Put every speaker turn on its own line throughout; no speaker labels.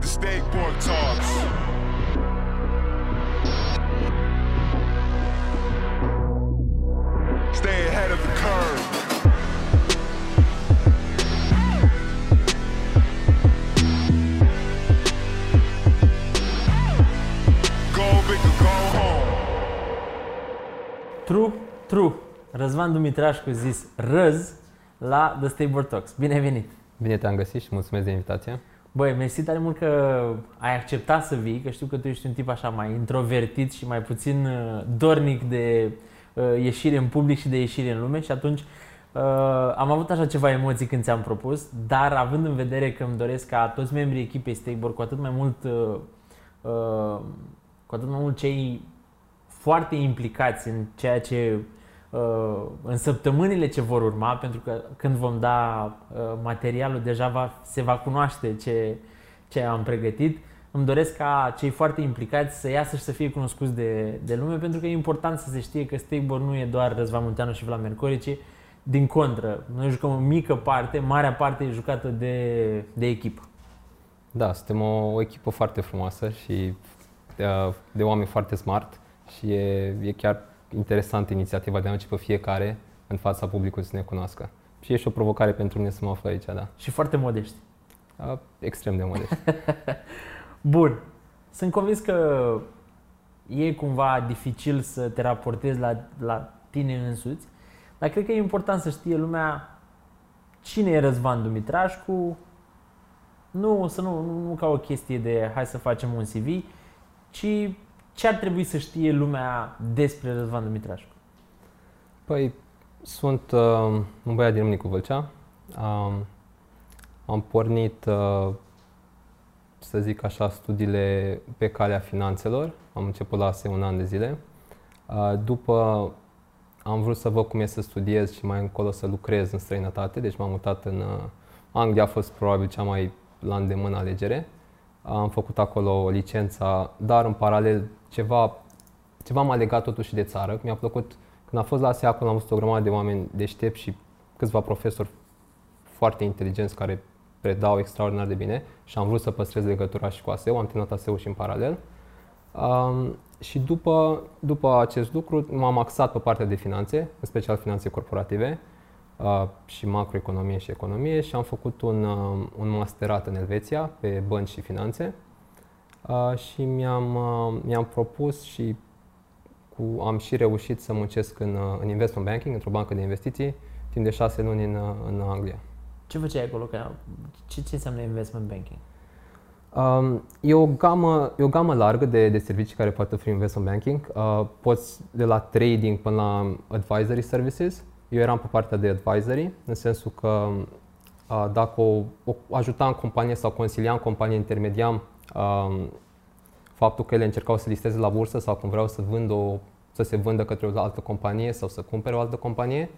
The skateboard talks. Stay ahead of the curve. Go big or go home.
True, true. Răzvan Dumitrașcu zis răz la The Stable Talks. Bine ai venit!
Bine te-am găsit și mulțumesc de invitație.
Băi, mersi tare mult că ai acceptat să vii, că știu că tu ești un tip așa mai introvertit și mai puțin uh, dornic de uh, ieșire în public și de ieșire în lume și atunci uh, am avut așa ceva emoții când ți-am propus, dar având în vedere că îmi doresc ca toți membrii echipei Stakeboard, cu atât mai mult uh, uh, cu atât mai mult cei foarte implicați în ceea ce uh, în săptămânile ce vor urma, pentru că când vom da uh, materialul deja va, se va cunoaște ce, ce am pregătit. Îmi doresc ca cei foarte implicați să iasă și să fie cunoscuți de, de lume, pentru că e important să se știe că Stakeboard nu e doar Răzvan Munteanu și Vlad Mercori, ci din contră. Noi jucăm o mică parte, marea parte e jucată de, de echipă.
Da, suntem o, o echipă foarte frumoasă și de, de oameni foarte smart și e, e chiar interesantă inițiativa de a începe fiecare în fața publicului să ne cunoască. Și e și o provocare pentru mine să mă aflu aici, da.
Și foarte modești.
A, extrem de modest.
Bun. Sunt convins că e cumva dificil să te raportezi la, la tine însuți, dar cred că e important să știe lumea cine e Răzvan Dumitrașcu, nu, să nu, nu, nu ca o chestie de hai să facem un CV, ci ce ar trebui să știe lumea despre Răzvan Dumitrașcu.
Păi, sunt uh, un băiat din Râmnicu Vâlcea. Um, am pornit, uh, să zic așa, studiile pe calea finanțelor. Am început la ASE un an de zile. Uh, după am vrut să văd cum e să studiez și mai încolo să lucrez în străinătate, deci m-am mutat în uh, Anglia, a fost probabil cea mai la îndemână alegere. Am făcut acolo licența, dar în paralel ceva, ceva m-a legat totuși de țară. Mi-a plăcut, când am fost la ASE, acolo am văzut o grămadă de oameni deștepți și câțiva profesori foarte inteligenți care predau extraordinar de bine și am vrut să păstrez legătura și cu ASEU, am terminat ASEU și în paralel. Um, și după, după acest lucru m-am axat pe partea de finanțe, în special finanțe corporative uh, și macroeconomie și economie și am făcut un, uh, un masterat în Elveția pe bănci și finanțe uh, și mi-am, uh, mi-am propus și cu, am și reușit să muncesc în, uh, în investment banking, într-o bancă de investiții, timp de șase luni în, uh, în Anglia.
Ce făceai acolo? Că- Ce, ce înseamnă investment banking?
Um, e, o gamă, e o gamă largă de, de servicii care poate oferi investment banking. Uh, poți de la trading până la advisory services. Eu eram pe partea de advisory, în sensul că uh, dacă o, o ajutam companie sau consiliam companie, intermediam um, faptul că ele încercau să listeze la bursă sau când vreau să, vând o, să se vândă către o altă companie sau să cumpere o altă companie.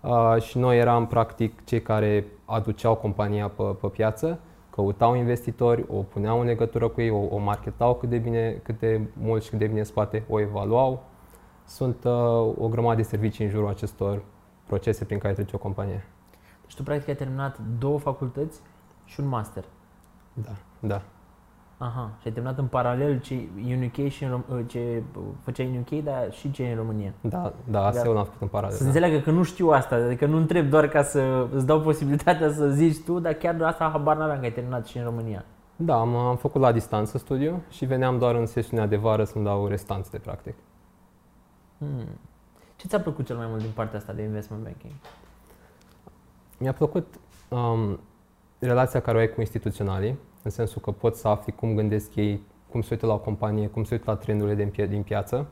Uh, și noi eram practic cei care aduceau compania pe, pe piață căutau investitori, o puneau în legătură cu ei, o, o marketau cât de bine, cât de mult și cât de bine spate, o evaluau. Sunt uh, o grămadă de servicii în jurul acestor procese prin care trece o companie.
Deci tu practic ai terminat două facultăți și un master.
Da, da.
Aha, și ai terminat în paralel ce, UK și în, Rom- ce făceai în UK, dar și ce în România.
Da, da, ASEU l-am făcut în paralel.
Să
Da.
înțeleagă că nu știu asta, adică nu întreb doar ca să îți dau posibilitatea să zici tu, dar chiar asta habar n-aveam că ai terminat și în România.
da, am, am făcut la distanță studiu și veneam doar în sesiunea de vară să-mi dau restanțe de practic.
Hmm. Ce ți-a plăcut cel mai mult din partea asta de investment banking?
Mi-a plăcut um, relația care o ai cu instituționalii, în sensul că poți să afli cum gândesc ei, cum se uită la o companie, cum se uită la trendurile din, pie- din piață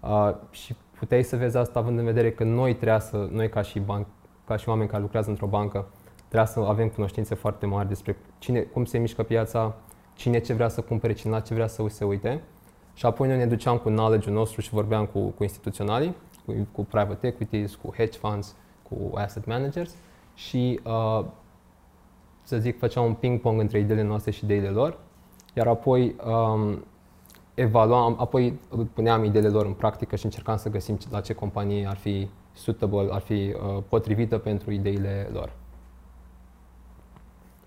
uh, și puteai să vezi asta având în vedere că noi trebuia să, noi ca și, banc, ca și oameni care lucrează într-o bancă, trebuia să avem cunoștințe foarte mari despre cine, cum se mișcă piața, cine ce vrea să cumpere, cine la ce vrea să se uite. Și apoi noi ne duceam cu knowledge-ul nostru și vorbeam cu, cu instituționalii, cu, cu private equities, cu hedge funds, cu asset managers și uh, să zic, făceam un ping-pong între ideile noastre și ideile lor, iar apoi um, evaluam, apoi puneam ideile lor în practică și încercam să găsim la ce companie ar fi suitable, ar fi uh, potrivită pentru ideile lor.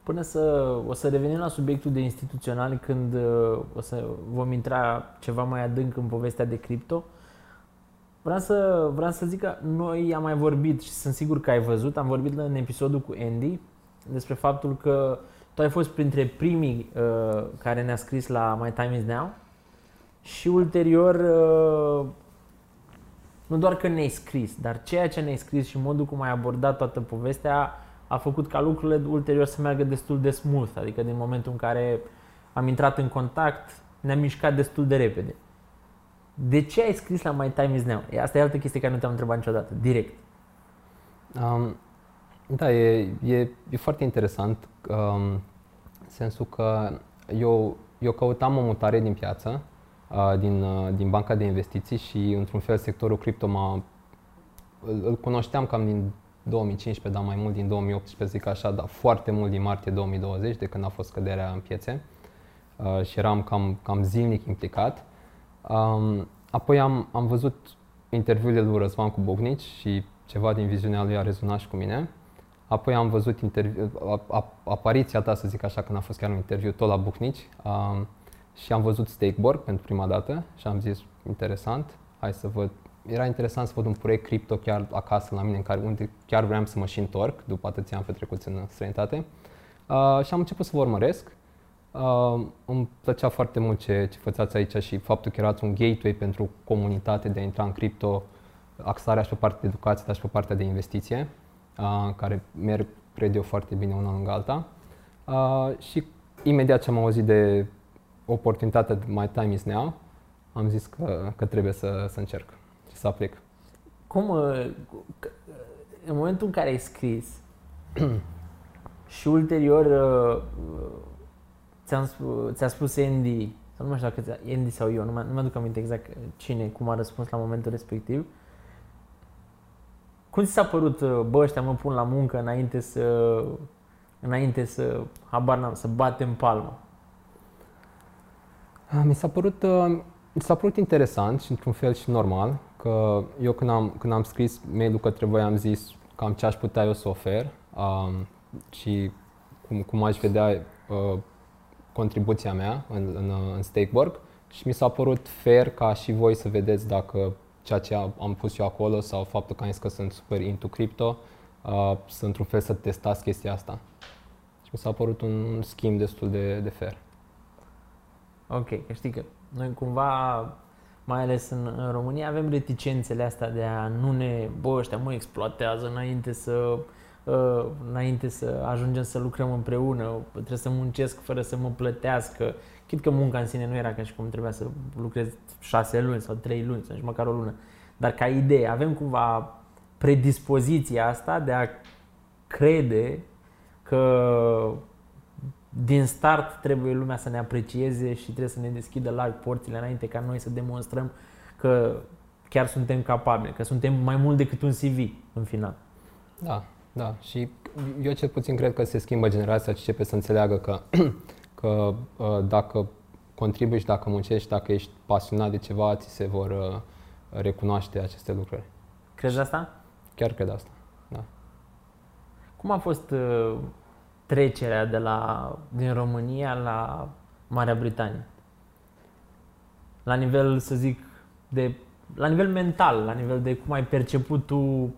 până să o să revenim la subiectul de instituțional când uh, o să vom intra ceva mai adânc în povestea de cripto. Vreau să, vreau să zic că noi am mai vorbit și sunt sigur că ai văzut, am vorbit în episodul cu Andy despre faptul că tu ai fost printre primii uh, care ne-a scris la My Time Is Now și ulterior uh, nu doar că ne-ai scris, dar ceea ce ne-ai scris și modul cum ai abordat toată povestea a făcut ca lucrurile ulterior să meargă destul de smooth, adică din momentul în care am intrat în contact, ne-am mișcat destul de repede. De ce ai scris la My Time Is Now? Asta e altă chestie care nu te-am întrebat niciodată, direct.
Um, da, e, e, e foarte interesant, um, sensul că eu, eu căutam o mutare din piață, uh, din, uh, din banca de investiții și într-un fel sectorul cripto m-a, îl, îl cunoșteam cam din 2015, dar mai mult din 2018, zic așa, dar foarte mult din martie 2020, de când a fost căderea în piețe uh, și eram cam, cam zilnic implicat. Um, apoi am, am văzut interviurile lui Răzvan cu Bognici și ceva din viziunea lui a rezonat și cu mine. Apoi am văzut interviu, apariția ta, să zic așa, când a fost chiar un interviu tot la Bucnici um, și am văzut Stakeborg pentru prima dată și am zis interesant, hai să văd. Era interesant să văd un proiect cripto chiar acasă la mine, în care, unde chiar vreau să mă și întorc după atâția ani petrecuți în străinătate. Uh, și am început să vă urmăresc. Uh, îmi plăcea foarte mult ce, ce făceați aici și faptul că erați un gateway pentru comunitate de a intra în cripto, axarea și pe partea de educație, dar și pe partea de investiție care merg, cred eu, foarte bine una lângă alta. Și imediat ce am auzit de oportunitatea de My Time Is Now, am zis că, că trebuie să, să încerc și să aplic.
Cum, uh, în momentul în care ai scris și ulterior uh, ți-am, ți-a spus Andy, sau nu mai știu dacă Andy sau eu, nu mă, nu mă aduc aminte exact cine, cum a răspuns la momentul respectiv, cum ți s-a părut, uh, bă, ăștia mă pun la muncă înainte să, înainte să, habar n-am, să batem palma?
Mi s-a părut, uh, mi s-a părut interesant și într-un fel și normal, că eu când am, când am scris mail-ul către voi am zis cam ce aș putea eu să ofer um, și cum, cum aș vedea uh, contribuția mea în, în, în Stakeborg și mi s-a părut fair ca și voi să vedeți dacă ceea ce am pus eu acolo sau faptul că am zis că sunt super into crypto, uh, să într-un fel să testați chestia asta. Și mi s-a părut un schimb destul de, de fair.
Ok, că știi că noi cumva, mai ales în, în România, avem reticențele astea de a nu ne, bă, ăștia mă exploatează înainte să uh, înainte să ajungem să lucrăm împreună, trebuie să muncesc fără să mă plătească. Chit că munca în sine nu era ca și cum trebuia să lucrez șase luni sau trei luni sau nici măcar o lună. Dar ca idee, avem cumva predispoziția asta de a crede că din start trebuie lumea să ne aprecieze și trebuie să ne deschidă larg porțile înainte ca noi să demonstrăm că chiar suntem capabili, că suntem mai mult decât un CV în final.
Da, da. Și eu cel puțin cred că se schimbă generația și începe să înțeleagă că, că uh, dacă contribui și dacă muncești, dacă ești pasionat de ceva, ți se vor uh, recunoaște aceste lucruri.
Crezi asta?
Chiar cred asta, da.
Cum a fost uh, trecerea de la, din România la Marea Britanie? La nivel, să zic, de, la nivel mental, la nivel de cum ai perceput tu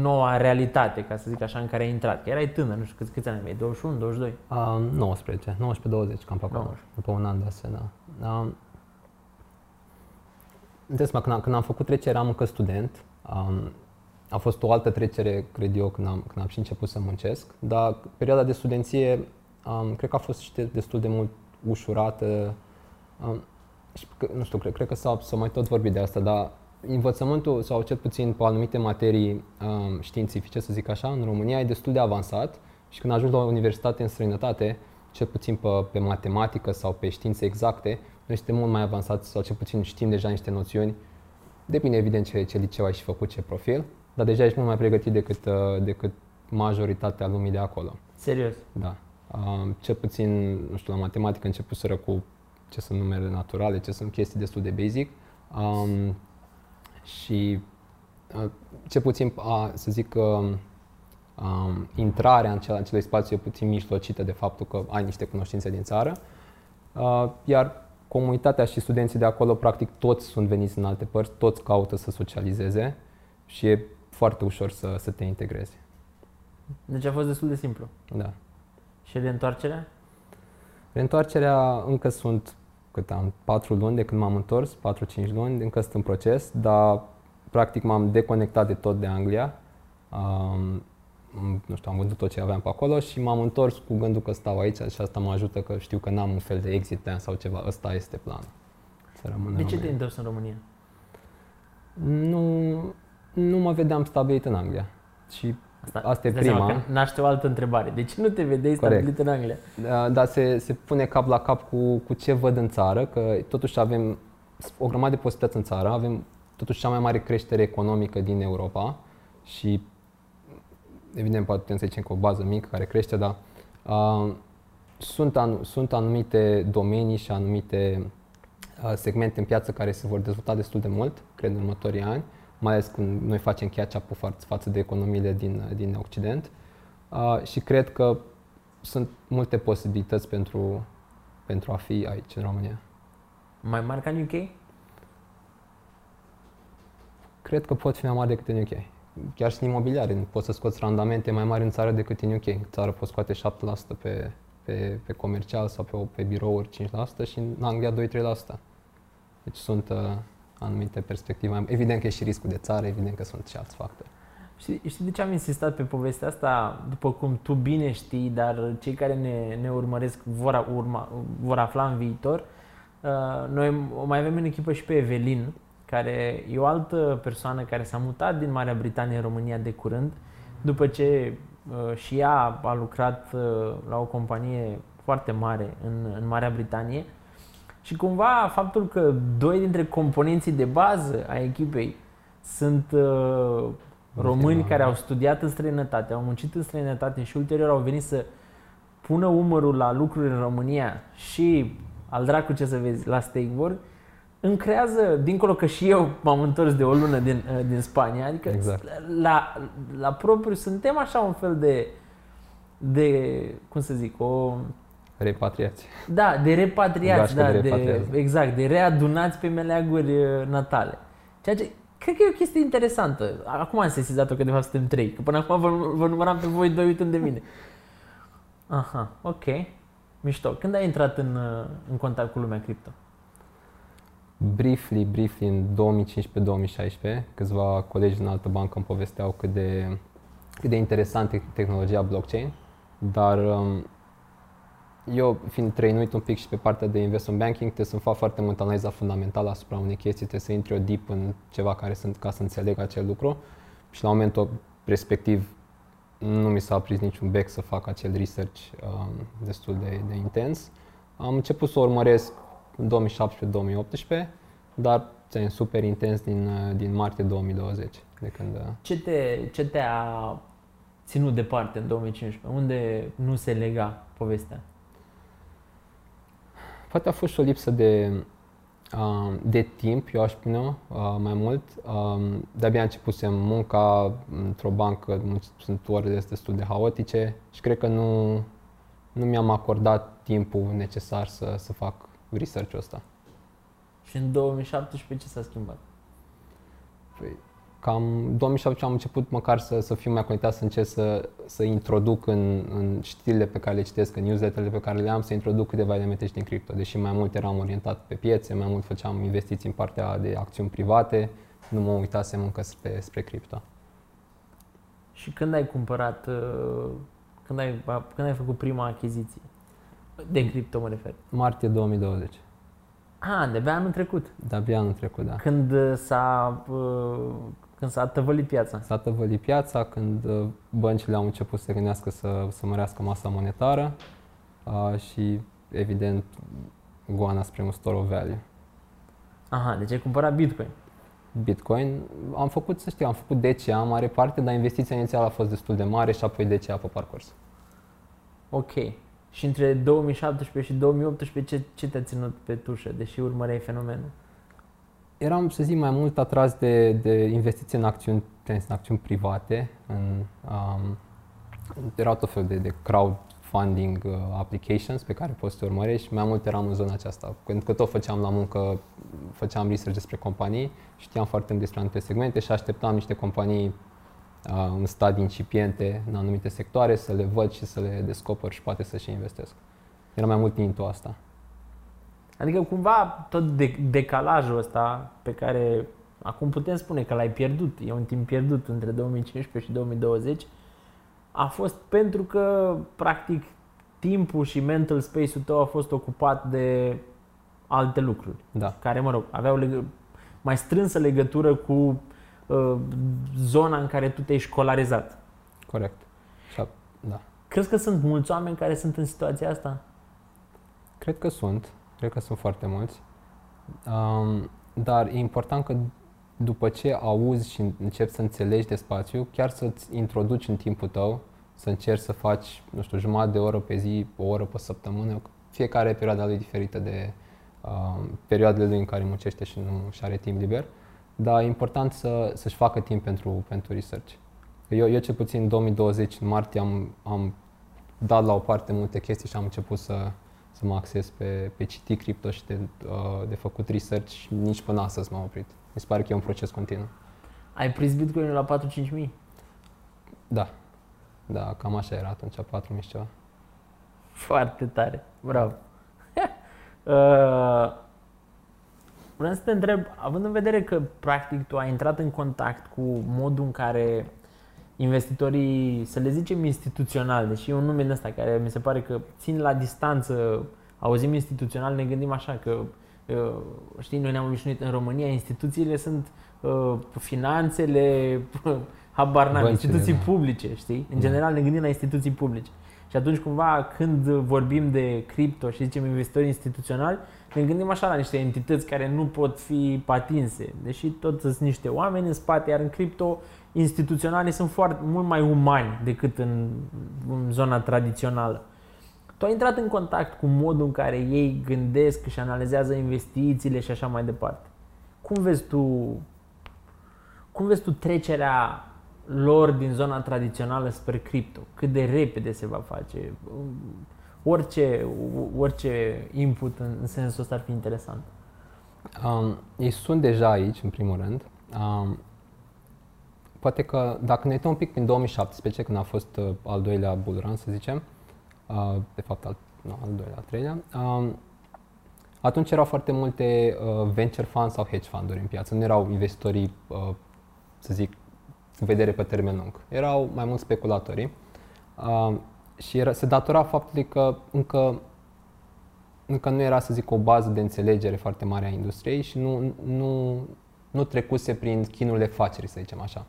noua realitate, ca să zic așa, în care ai intrat? Că erai tânăr, nu știu câți, câți ani aveai, 21, 22?
Uh, 19, 19-20, cam pe acolo, după un an de asta, da. Uh, când am, când am făcut trecerea, eram încă student. Um, a fost o altă trecere, cred eu, când am, când am și început să muncesc, dar perioada de studenție um, cred că a fost și destul de mult ușurată. Um, și, nu știu, cred, cred că s-a, s-a mai tot vorbit de asta, dar învățământul, sau cel puțin pe anumite materii um, științifice, să zic așa, în România e destul de avansat și când ajungi la o universitate în străinătate, cel puțin pe, pe matematică sau pe științe exacte, noi suntem mult mai avansați sau cel puțin știm deja niște noțiuni. Depinde evident ce, ce liceu ai și făcut, ce profil, dar deja ești mult mai pregătit decât, uh, decât majoritatea lumii de acolo.
Serios?
Da. Um, cel puțin, nu știu, la matematică începuseră cu ce sunt numere naturale, ce sunt chestii destul de basic. Um, și uh, ce puțin, a, să zic, uh, um, intrarea în, cel, în acele spații e puțin mijlocită de faptul că ai niște cunoștințe din țară, uh, iar comunitatea și studenții de acolo, practic toți sunt veniți în alte părți, toți caută să socializeze și e foarte ușor să, să te integrezi.
Deci a fost destul de simplu.
Da.
Și reîntoarcerea?
Reîntoarcerea încă sunt cât am, 4 luni de când m-am întors, 4-5 luni, încă sunt în proces, dar practic m-am deconectat de tot de Anglia. Um, nu știu, am vândut tot ce aveam pe acolo și m-am întors cu gândul că stau aici și asta mă ajută că știu că n-am un fel de exit plan sau ceva. Ăsta este planul. Să rămân
De
în
ce te-ai
România.
întors în România?
Nu, nu mă vedeam stabilit în Anglia. Și Asta e
îți dai seama
prima.
Că naște o altă întrebare. De ce nu te vedeai
Corect.
stabilit în Anglia?
Da, dar se, se pune cap la cap cu, cu ce văd în țară, că totuși avem o grămadă de posibilități în țară, avem totuși cea mai mare creștere economică din Europa și evident poate putem să zicem că o bază mică care crește, dar uh, sunt, anu- sunt anumite domenii și anumite uh, segmente în piață care se vor dezvolta destul de mult, cred, în următorii ani, mai ales când noi facem catch-up fa- față de economiile din, din Occident. Uh, și cred că sunt multe posibilități pentru, pentru a fi aici, în România.
Mai mari ca în UK?
Cred că pot fi mai mari decât în UK. Chiar și în imobiliare, poți să scoți randamente mai mari în țară decât în UK. În țară poți scoate 7% pe, pe, pe comercial sau pe, pe birouri 5% și în Anglia 2-3%. Deci sunt uh, anumite perspective. mai- Evident că e și riscul de țară, evident că sunt și alți factori.
Știi, știi de ce am insistat pe povestea asta? După cum tu bine știi, dar cei care ne, ne urmăresc vor, a- urma, vor afla în viitor. Uh, Noi o mai avem în echipă și pe Evelin, care e o altă persoană care s-a mutat din Marea Britanie în România de curând, după ce uh, și ea a lucrat uh, la o companie foarte mare în, în Marea Britanie. Și cumva faptul că doi dintre componenții de bază a echipei sunt uh, români care au studiat în străinătate, au muncit în străinătate și ulterior au venit să pună umărul la lucruri în România și al dracu ce să vezi la Steakburg, îmi creează, dincolo că și eu m-am întors de o lună din, uh, din Spania, adică
Exact.
la, la propriu suntem așa un fel de, de cum să zic, o,
Repatriați.
da, de repatriați,
Gașcă
da,
de
de,
repatriați, da.
exact, de readunați pe meleaguri uh, natale. Ceea ce cred că e o chestie interesantă. Acum am sesizat-o că de fapt suntem trei, că până acum vă, vă număram pe voi doi uitând de mine. Aha, ok. Mișto. Când ai intrat în, uh, în contact cu lumea cripto?
Briefly, briefly, în 2015-2016, câțiva colegi din altă bancă îmi povesteau cât de, cât de interesantă e tehnologia blockchain, dar um, eu, fiind trăinuit un pic și pe partea de investment banking, trebuie să-mi fac foarte mult analiza fundamentală asupra unei chestii, trebuie să intru eu deep în ceva care sunt ca să înțeleg acel lucru și la momentul respectiv nu mi s-a aprins niciun bec să fac acel research um, destul de, de intens. Am început să o urmăresc în 2017-2018, dar ți super intens din, uh, din martie 2020, de când uh,
Ce, te, ce te-a ținut departe în 2015? Unde nu se lega povestea?
Poate a fost și o lipsă de, uh, de timp, eu aș spune uh, mai mult. Um, De-abia începusem munca într-o bancă, nu- sunt orele destul de haotice și cred că nu, nu mi-am acordat timpul necesar să, să fac research-ul ăsta.
Și în 2017 ce s-a schimbat?
Păi, cam 2017 am început măcar să, să fiu mai conectat, să încerc să, să introduc în, în știrile pe care le citesc, în newsletterele pe care le am, să introduc câteva elemente și din cripto. Deși mai mult eram orientat pe piețe, mai mult făceam investiții în partea de acțiuni private, nu mă uitasem încă spre, spre cripto.
Și când ai cumpărat, uh, când ai, când ai făcut prima achiziție? De cripto mă refer.
Martie 2020.
Ah, de-abia anul trecut.
De-abia anul trecut, da.
Când uh, s-a, uh, când s-a tăvălit piața.
S-a tăvălit piața când uh, băncile au început să se gândească să, să mărească masa monetară uh, și, evident, goana spre un store of value.
Aha, deci ai cumpărat Bitcoin.
Bitcoin. Am făcut, să știu, am făcut DCA în mare parte, dar investiția inițială a fost destul de mare și apoi DCA pe parcurs.
Ok. Și între 2017 și 2018 ce, ce te-a ținut pe tușă, deși urmăreai fenomenul?
Eram, să zic, mai mult atras de, de investiții în acțiuni, în acțiuni private, în, um, erau tot fel de, de crowdfunding uh, applications pe care poți să te urmărești și mai mult eram în zona aceasta. Pentru că tot făceam la muncă, făceam research despre companii, știam foarte mult despre anumite segmente și așteptam niște companii uh, în stadii incipiente în anumite sectoare să le văd și să le descoper și poate să și investesc. Era mai mult into asta.
Adică cumva tot de- decalajul ăsta pe care acum putem spune că l-ai pierdut, e un timp pierdut între 2015 și 2020, a fost pentru că practic timpul și mental space-ul tău a fost ocupat de alte lucruri,
Da.
care, mă rog, aveau legă- mai strânsă legătură cu uh, zona în care tu te-ai școlarizat.
Corect. Și a, da.
Crezi că sunt mulți oameni care sunt în situația asta?
Cred că sunt. Cred că sunt foarte mulți. Um, dar e important că după ce auzi și începi să înțelegi de spațiu, chiar să-ți introduci în timpul tău, să încerci să faci, nu știu, jumătate de oră pe zi, o oră pe săptămână, fiecare perioada lui diferită de um, perioadele lui în care muncește și nu și are timp liber, dar e important să, să-și facă timp pentru, pentru research. Eu, eu cel puțin în 2020, în martie, am, am dat la o parte multe chestii și am început să, să mă acces pe, pe citi cripto și de, uh, de făcut research și nici până astăzi m-am oprit. Mi se pare că e un proces continuu.
Ai prins Bitcoin la 4-5 mii?
Da, da, cam așa era atunci, 4.000 și ceva.
Foarte tare. Bravo. uh, vreau să te întreb, având în vedere că practic tu ai intrat în contact cu modul în care investitorii, să le zicem instituțional, deși e un nume din ăsta care mi se pare că țin la distanță, auzim instituțional, ne gândim așa că uh, știi, noi ne-am obișnuit în România, instituțiile sunt uh, finanțele, habar n-am,
Băncile,
instituții
da.
publice, știi? În
Da.
general ne gândim la instituții publice. Și atunci cumva când vorbim de cripto și zicem investitori instituționali, ne gândim așa la niște entități care nu pot fi patinse, deși tot sunt niște oameni în spate, iar în cripto instituționalii sunt foarte mult mai umani decât în, în zona tradițională. Tu ai intrat în contact cu modul în care ei gândesc și analizează investițiile și așa mai departe. Cum vezi tu cum vezi tu trecerea lor din zona tradițională spre cripto? Cât de repede se va face? Orice, orice input în, în sensul ăsta ar fi interesant.
Um, ei sunt deja aici, în primul rând. Um, poate că dacă ne uităm un pic prin 2017, când a fost uh, al doilea bull run, să zicem, uh, de fapt al, nu, al doilea, al treilea, um, atunci erau foarte multe uh, venture funds sau hedge fund-uri în piață. Nu erau investitorii, uh, să zic, în vedere pe termen lung. Erau mai mulți speculatorii. Uh, și era, se datora faptului că încă încă nu era, să zic, o bază de înțelegere foarte mare a industriei și nu, nu, nu trecuse prin chinurile facerii, să zicem așa.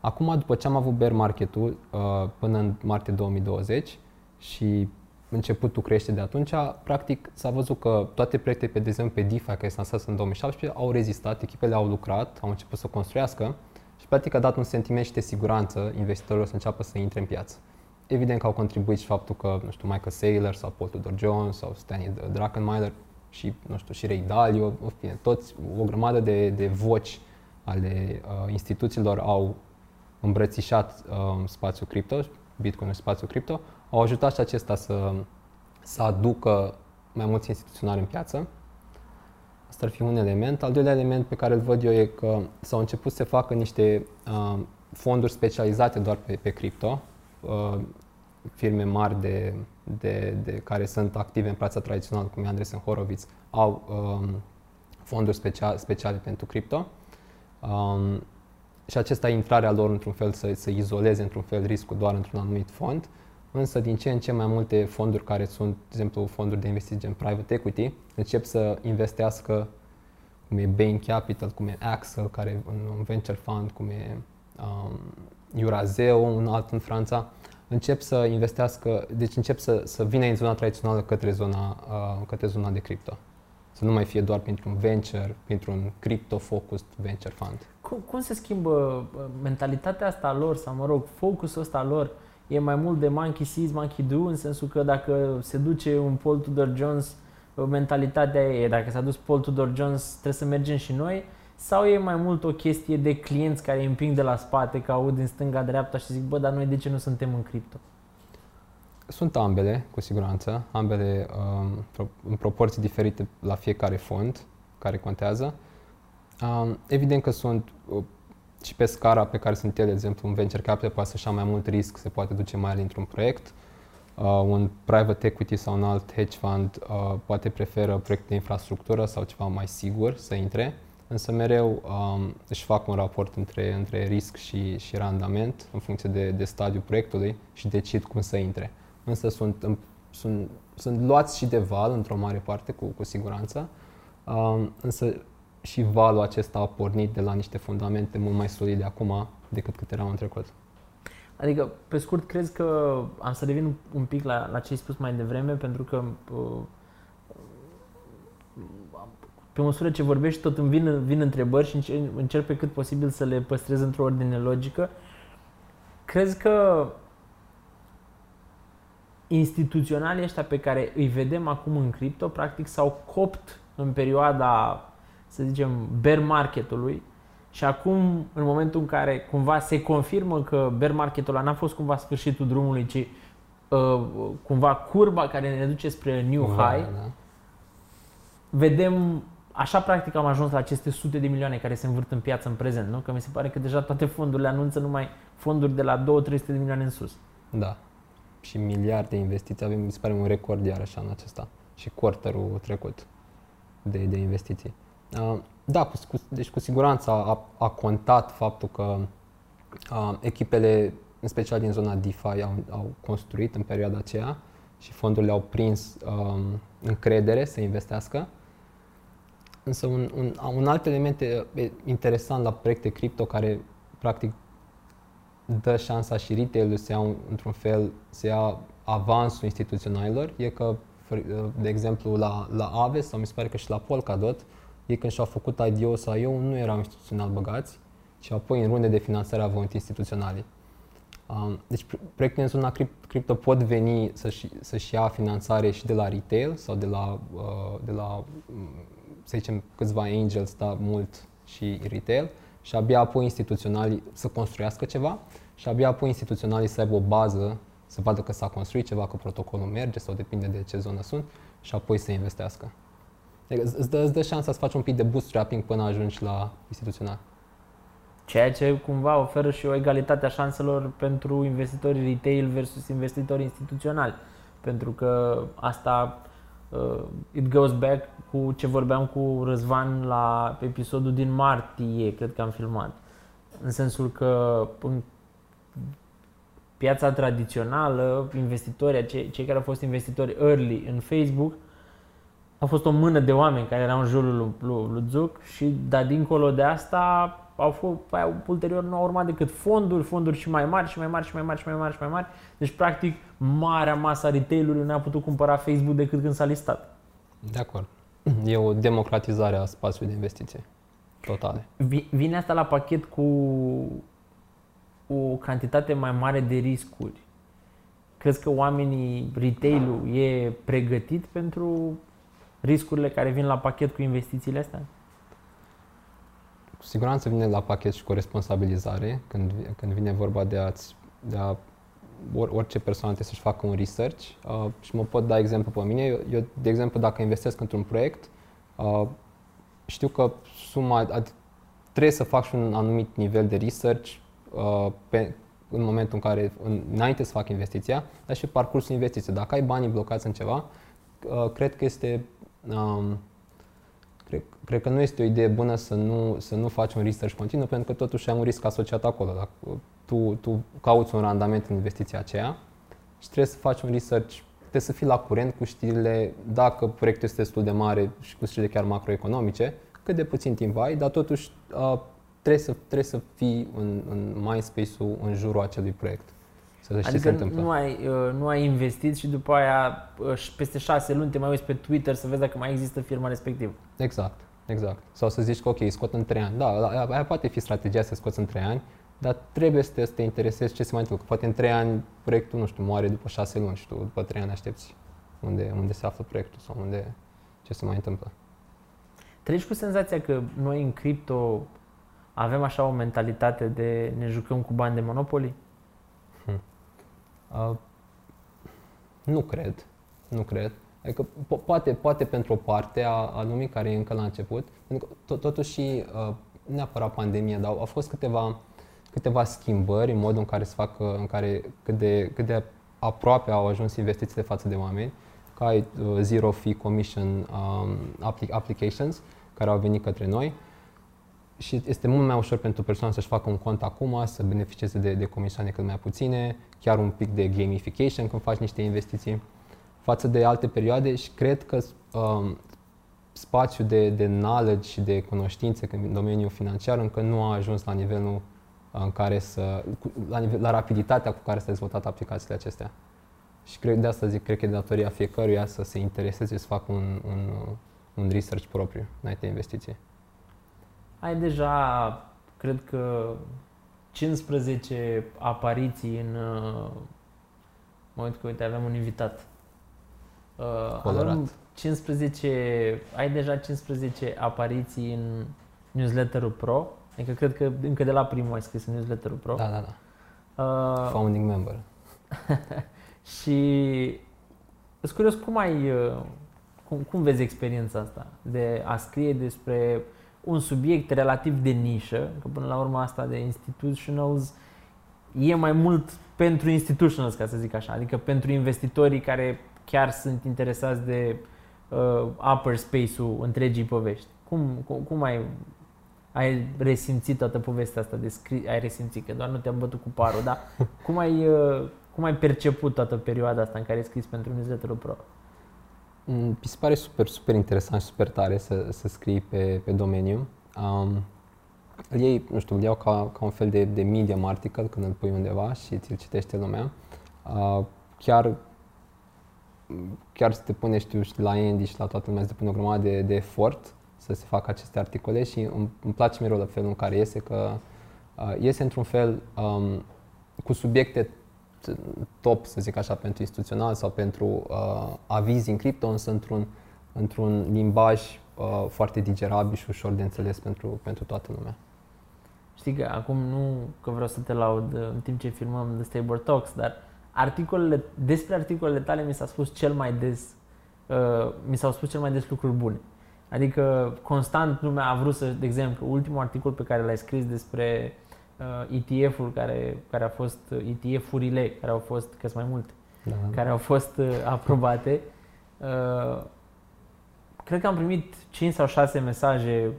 Acum, după ce am avut bear market-ul uh, până în martie 2020 și începutul crește de atunci, practic s-a văzut că toate proiectele, pe de exemplu, pe DeFi, care s-au lansat în 2017, au rezistat, echipele au lucrat, au început să construiască și practic a dat un sentiment și de siguranță investitorilor să înceapă să intre în piață. Evident că au contribuit și faptul că, nu știu, Michael Saylor sau Paul Tudor Jones sau Stanley Druckenmiller și, nu știu, și Ray Dalio, în fine, toți, o grămadă de, de voci ale uh, instituțiilor au îmbrățișat uh, spațiul cripto, Bitcoin și spațiul cripto, au ajutat și acesta să, să aducă mai mulți instituționali în piață. Asta ar fi un element. Al doilea element pe care îl văd eu e că s-au început să se facă niște uh, fonduri specializate doar pe, pe cripto, uh, firme mari de, de, de care sunt active în piața tradițională, cum e Andresen Horowitz, au um, fonduri special, speciale pentru cripto. Um, și acesta e intrarea lor într-un fel să, să izoleze într-un fel riscul doar într-un anumit fond. Însă din ce în ce mai multe fonduri care sunt, de exemplu, fonduri de investiții gen private equity, încep să investească cum e Bain Capital, cum e Axel, care e un, un venture fund, cum e um, Eurazeo, un alt în Franța, încep să investească, deci încep să, să vină în zona tradițională către zona, uh, către zona de cripto. Să nu mai fie doar printr-un venture, printr-un crypto-focused venture fund.
Cum, cum se schimbă uh, mentalitatea asta a lor, sau mă rog, focusul ăsta al lor, e mai mult de monkey sees, monkey do, în sensul că dacă se duce un Paul Tudor Jones, uh, mentalitatea e, dacă s-a dus Paul Tudor Jones, trebuie să mergem și noi, Sau e mai mult o chestie de clienți care îi împing de la spate, că aud din stânga-dreapta și zic, bă, dar noi de ce nu suntem în cripto?
Sunt ambele, cu siguranță, ambele um, pro- în proporții diferite la fiecare fond care contează. Um, evident că sunt uh, și pe scara pe care sunt ele, de exemplu, un venture capital poate să-și ia mai mult risc, se poate duce mai într-un proiect. Uh, un private equity sau un alt hedge fund uh, poate preferă proiecte de infrastructură sau ceva mai sigur să intre, însă mereu um, își fac un raport între, între risc și, și randament în funcție de, de stadiul proiectului și decid cum să intre. Însă sunt, în- sunt, sunt luați și de val într-o mare parte, cu, cu siguranță, um, însă și valul acesta a pornit de la niște fundamente mult mai solide acum decât cât erau în trecut.
Adică, pe scurt, crezi că am să revin un pic la, la ce ai spus mai devreme, pentru că uh, pe măsură ce vorbești, tot îmi vin, vin întrebări și încerc, încerc pe cât posibil să le păstrez într-o ordine logică. Crezi că instituționalii ăștia pe care îi vedem acum în cripto, practic s-au copt în perioada, să zicem, bear marketului și acum, în momentul în care cumva se confirmă că bear marketul ăla n-a fost cumva sfârșitul drumului, ci uh, cumva curba care ne duce spre new high,
Da.
vedem, așa practic am ajuns la aceste sute de milioane care se învârt în piață în prezent, nu? Că mi se pare că deja toate fondurile anunță numai fonduri de la 2-300 de milioane în sus.
Da. Și miliarde de investiții. Avem, mi se pare, un record iarăși anul acesta. Și quarterul trecut de, de investiții. Uh, da, cu, cu, deci cu siguranță a, a contat faptul că uh, echipele, în special din zona DeFi, au, au construit în perioada aceea și fondurile au prins um, încredere să investească. Însă un, un, un alt element e, e interesant la proiecte cripto care practic dă șansa și retail să ia un- într-un fel, să ia avansul instituționalilor, e că, fr- de exemplu, la, la Aves sau mi se pare că și la Polkadot, ei când și-au făcut IDO sau IO nu erau instituțional băgați, și apoi în runde de finanțare au venit instituționalii. Um, deci pro- proiectele în zona crip- cripto pot veni să-și, să-și ia finanțare și de la retail sau de la, uh, de la mm, să zicem, câțiva angels, dar mult și retail și abia apoi instituționalii să construiască ceva și abia apoi instituționalii să aibă o bază, să vadă că s-a construit ceva, că protocolul merge sau depinde de ce zonă sunt și apoi să investească. Deci îți- îți dă, îți dă șansa să faci un pic de bootstrapping până ajungi la instituțional.
Ceea ce cumva oferă și o egalitate a șanselor pentru investitorii retail versus investitorii instituționali. Pentru că asta uh, it goes back cu ce vorbeam cu Răzvan la episodul din martie, cred că am filmat. În sensul că în piața tradițională, investitorii, cei, cei care au fost investitori early în Facebook, a fost o mână de oameni care erau în jurul lui, lui, lui Zuc și, dar dincolo de asta, au fost, au, ulterior nu au urmat decât fonduri, fonduri și mai mari și mai mari și mai mari și mai mari și mai mari. Deci, practic, marea masă a retail-ului nu a putut cumpăra Facebook decât când s-a listat.
De acord. E o democratizare a spațiului de investiție. Totale.
Vi- Vine asta la pachet cu o cantitate mai mare de riscuri. Crezi că oamenii, retail-ul e pregătit pentru riscurile care vin la pachet cu investițiile astea?
Cu siguranță vine la pachet și cu o responsabilizare când, când vine vorba de, a-ți, de a or, orice persoană trebuie să-și facă un research uh, și mă pot da exemplu pe mine. Eu, eu, de exemplu, dacă investesc într-un proiect, uh, știu că suma, ad, trebuie să fac și un anumit nivel de research uh, pe, în momentul în care, în, înainte să fac investiția, dar și pe parcursul investiției. Dacă ai banii blocați în ceva, uh, cred că este um, Cred, cred că nu este o idee bună să nu, să nu faci un research continuu, pentru că totuși ai un risc asociat acolo. Dacă tu, tu cauți un randament în investiția aceea și trebuie să faci un research, trebuie să fii la curent cu știrile, dacă proiectul este destul de mare și cu știrile chiar macroeconomice, cât de puțin timp ai, dar totuși uh, trebuie, să, trebuie să fii în, în MySpace-ul în jurul acelui proiect. Să știi ce se
Adică
întâmplă.
nu ai, uh, nu ai investit și după aia uh, și peste șase luni te mai uiți pe Twitter să vezi dacă mai există firma respectivă.
Exact, exact. Sau să zici că ok, scot în 3 ani. Da, aia, aia poate fi strategia să scoți în 3 ani, dar trebuie să te, să te interesezi ce se mai întâmplă. Că poate în 3 ani proiectul, nu știu, moare după 6 luni și tu după 3 ani aștepți unde, unde se află proiectul sau unde, ce se mai întâmplă.
Treci cu senzația că noi în cripto avem așa o mentalitate de ne jucăm cu bani de Monopoly?
Uh, nu cred, nu cred. Adică po- poate, poate pentru o parte a, a lumii care e încă la început, pentru că tot, totuși uh, neapărat pandemie, dar au fost câteva, câteva schimbări în modul în care se fac, uh, în care cât de, cât de aproape au ajuns investițiile față de oameni, ca ai uh, zero fee commission um, appli- applications care au venit către noi și este mult mai ușor pentru persoana să-și facă un cont acum, să beneficieze de, de comisioane cât mai puține, chiar un pic de gamification când faci niște investiții față de alte perioade și cred că um, spațiul de, de knowledge și de cunoștințe în domeniul financiar încă nu a ajuns la nivelul în care să, cu- la, nivel, la rapiditatea cu care s-au dezvoltat aplicațiile acestea. Și cred, de asta zic, cred că e datoria fiecăruia să se intereseze să facă un, un, un research propriu înainte de investiție.
Ai deja, cred că, 15 apariții în uh, momentul că, uite, avem un invitat. Uh,
Colorat.
avem 15, ai deja 15 apariții în newsletterul Pro. Adică cred că încă de la primul ai scris în newsletterul Pro.
Da, da, da.
Uh,
Founding member.
și sunt curios cum ai, uh, cum, cum vezi experiența asta de a scrie despre un subiect relativ de nișă, că până la urmă asta de institutionals e mai mult pentru institutionals, ca să zic așa, adică pentru investitorii care chiar sunt interesați de uh, upper space-ul întregii povești. Cum, cum, cum ai, ai resimțit toată povestea asta de scris, ai resimțit că doar nu te-am bătut cu parul, dar cum ai, uh, cum ai perceput toată perioada asta în care ai scris pentru newsletterul Pro?
Mm, Mi se pare super, super interesant și super tare să, să scrii pe, pe domeniu. Um, îl iei, nu știu, îl iau ca, ca un fel de, de medium article când îl pui undeva și ți-l citește lumea. Uh, chiar, chiar să te pune, știu, și la Andy și la toată lumea să te pune o grămadă de, de efort să se facă aceste articole și îmi, îmi place mereu la felul în care iese, că uh, iese într-un fel um, cu subiecte top, să zic așa, pentru instituțional sau pentru uh, avizi în cripto, însă într-un, într-un limbaj uh, foarte digerabil și ușor de înțeles pentru, pentru toată lumea.
Știi că acum nu că vreau să te laud uh, în timp ce filmăm The Stabor Talks, dar articolele, despre articolele tale mi s-a spus cel mai des, uh, mi s-au spus cel mai des lucruri bune. Adică constant lumea a vrut să, de exemplu, ultimul articol pe care l-ai scris despre uh, ETF-ul care, care a fost, uh, ETF-urile care au fost, că sunt mai multe,
Da.
care au fost uh, aprobate. Uh, cred că am primit 5 sau 6 mesaje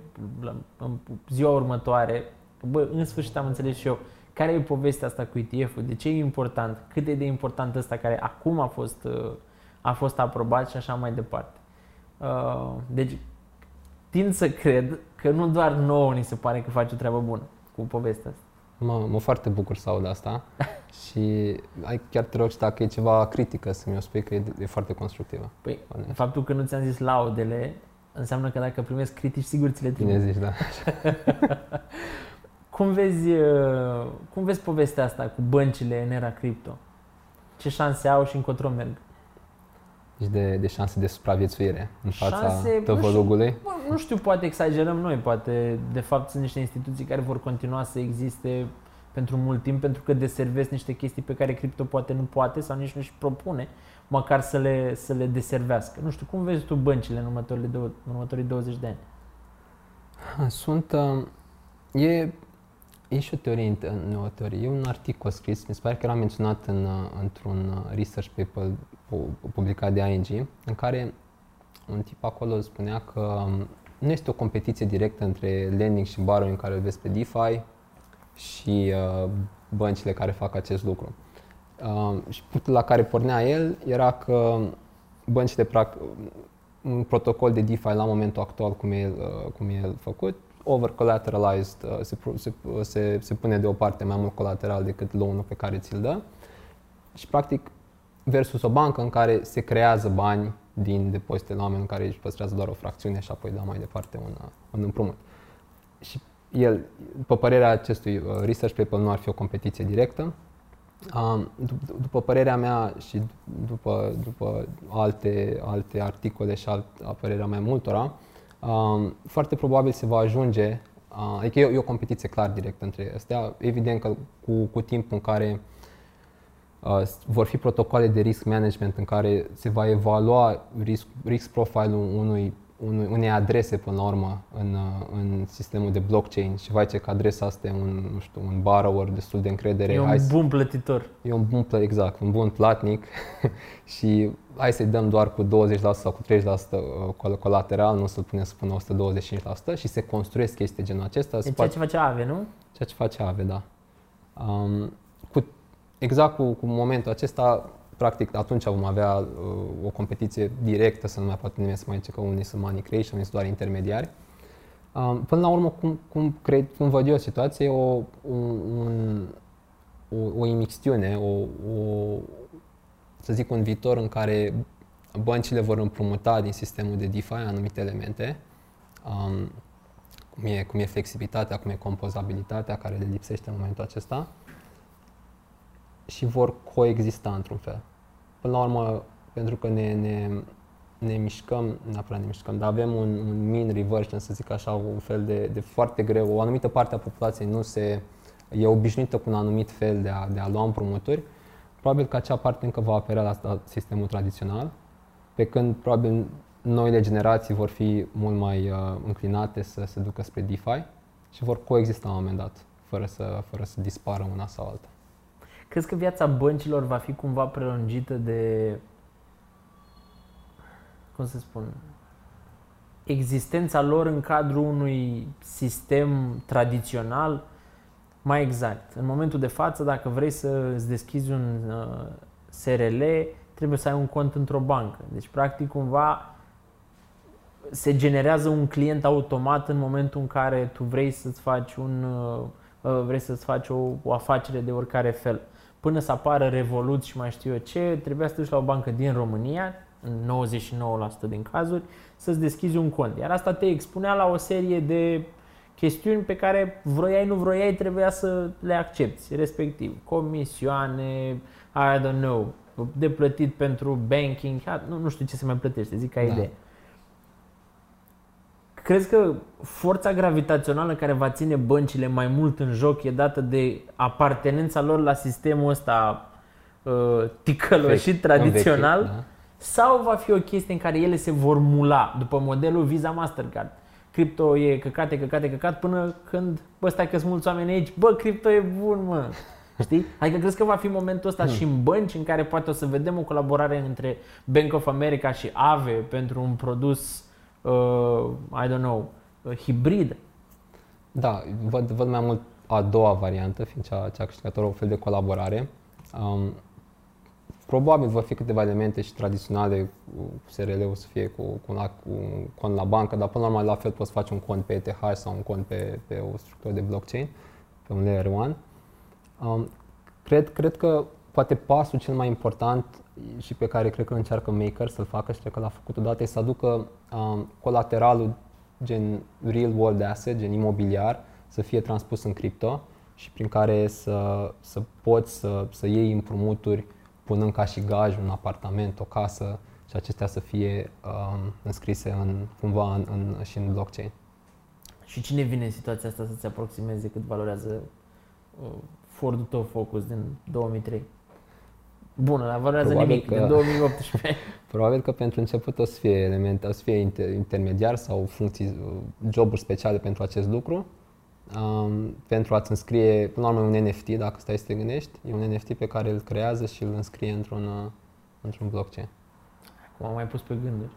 la, în ziua următoare. Că, Bă, în sfârșit am înțeles și eu care e povestea asta cu ETF-ul, de ce e important, cât e de important ăsta care acum a fost, uh, a fost aprobat și așa mai departe. Uh, Deci, tind să cred că nu doar nouă ni se pare că face o treabă bună cu povestea asta.
Mă, mă foarte bucur să aud asta și ai, chiar te rog și dacă e ceva critică să mi-o spui că e, e foarte constructivă.
Păi,
Onest.
faptul că nu ți-am zis laudele înseamnă că dacă primesc critici, sigur ți le trimit.
Bine zici, da.
Cum vezi, uh, cum vezi povestea asta cu băncile în era cripto? Ce șanse au și încotro merg?
Și de, de șanse de supraviețuire în fața
Șanse, nu
tăvălugului.
Bă, nu știu, poate exagerăm noi, poate de fapt sunt niște instituții care vor continua să existe pentru mult timp pentru că deservesc niște chestii pe care cripto poate nu poate sau nici nu își propune măcar să le, să le deservească. Nu știu, cum vezi tu băncile în următorii, dou- în următorii 20 de ani?
Ha, Sunt, uh, e, e și o teorie, în- nu o teorie, e un articol scris, mi se pare că era menționat în, uh, într-un uh, research paper pu- publicat de ING, în care un tip acolo spunea că um, nu este o competiție directă între lending și borrowing care îl vezi pe DeFi și uh, băncile care fac acest lucru. Uh, și punctul la care pornea el era că băncile, prac- un protocol de DeFi la momentul actual, cum e, uh, cum e el făcut, over-collateralized, uh, se, pu- se, se, se pune deoparte mai mult colateral decât loan-ul pe care ți-l dă și practic versus o bancă în care se creează bani din depozite la oameni în care își păstrează doar o fracțiune și apoi dă mai departe un, uh, un împrumut. Și el, după părerea acestui uh, research paper, nu ar fi o competiție directă. Um, dup- după părerea mea și după, după alte, alte articole și alt, a părerea mai multora, Um, foarte probabil se va ajunge, uh, adică e, o- e o competiție clar direct între astea. Evident că cu, cu timpul în care uh, s- vor fi protocoale de risk management în care se va evalua risk, risk profile-ul unui, unui, unei adrese până la urmă în, uh, în sistemul de blockchain și vai ce că adresa asta e un, nu știu, un borrower destul de încredere.
E un
hai să-
bun plătitor.
E un bun, pla- exact, un bun platnic și hai să-i dăm doar cu 20% sau cu 30% col- colateral, nu să-l punem să pună 125% și se construiesc chestii genul acesta.
E
se
ceea
poate-
ce face AVE, nu?
ceea ce face AVE, da. Um, cu, exact cu, cu momentul acesta, practic atunci vom avea uh, o competiție directă, să nu mai poate nimeni să mai zice că unii sunt money creation, unii sunt doar intermediari. Um, până la urmă, cum, cum, cred, cum văd eu situația, e o, un, un, o, o imixtiune, o, o, să zic, un viitor în care băncile vor împrumuta din sistemul de DeFi anumite elemente, um, cum e, cum e flexibilitatea, cum e compozabilitatea care le lipsește în momentul acesta și vor coexista într-un fel. Până la urmă, pentru că ne, ne, ne mișcăm, nu neapărat ne mișcăm, dar avem un, un mean reversion, să zic așa, un fel de, de foarte greu, o anumită parte a populației nu se, e obișnuită cu un anumit fel de a, de a lua împrumuturi, probabil că acea parte încă va apărea la, la sistemul tradițional, pe când probabil noile generații vor fi mult mai uh, înclinate să se ducă spre DeFi și vor coexista la un moment dat, fără să, fără să dispară una sau alta.
Crezi că viața băncilor va fi cumva prelungită de, cum să spun, existența lor în cadrul unui sistem tradițional? Mai exact, în momentul de față, dacă vrei să îți deschizi un uh, SRL, trebuie să ai un cont într-o bancă. Deci, practic, cumva se generează un client automat în momentul în care tu vrei să-ți faci un uh, uh, vrei să-ți faci o, o afacere de oricare fel. Până să apară Revolut și mai știu eu ce, trebuia să te duci la o bancă din România, în 99% din cazuri, să-ți deschizi un cont. Iar asta te expunea la o serie de chestiuni pe care vroiai, nu vroiai, trebuia să le accepti, respectiv comisioane, I don't know, de plătit pentru banking, nu, nu știu ce se mai plătește, zic ca
Da.
idee. Crezi că forța gravitațională care va ține băncile mai mult în joc e dată de apartenența lor la sistemul ăsta uh, ticăloșit
Vechi,
tradițional
învechit, da.
sau va fi o chestie în care ele se vor mula după modelul Visa Mastercard? Cripto e căcat, e căcat, e căcat până când, bă, stai că sunt mulți oameni aici, bă, cripto e bun, mă. Știi? Adică crezi că va fi momentul ăsta și în bănci în care poate o să vedem o colaborare între Bank of America și AVE pentru un produs, uh, I don't know, uh, hibrid?
Da, văd, văd mai mult a doua variantă, fiind cea, cea câștigătoră, o fel de colaborare. Um, probabil vor fi câteva elemente și tradiționale cu SRL-ul să fie cu, cu, un, ac- cu un cont la bancă, dar până la urmă la fel poți face un cont pe ETH sau un cont pe, pe o structură de blockchain, pe un layer 1. Um, cred, cred că poate pasul cel mai important și pe care cred că încearcă Maker să-l facă și cred că l-a făcut odată e să aducă um, colateralul gen real world asset, gen imobiliar, să fie transpus în cripto și prin care să, să poți să, să iei împrumuturi punând ca și gaj un apartament, o casă și acestea să fie um, înscrise în, cumva în, în, și în blockchain.
Și cine vine în situația asta să-ți aproximeze cât valorează uh, Fordul tău Focus din 2003? Bună, dar valorează
Probabil
nimic,
că-
din 2018.
Probabil că pentru început o să fie elemente, o să fie inter, intermediar sau funcții, joburi speciale pentru acest lucru. Um, pentru a-ți înscrie, până la urmă, e un NFT, dacă stai să te gândești, e un NFT pe care îl creează și îl înscrie într-un, uh, într-un blockchain.
Cum am mai pus pe gânduri.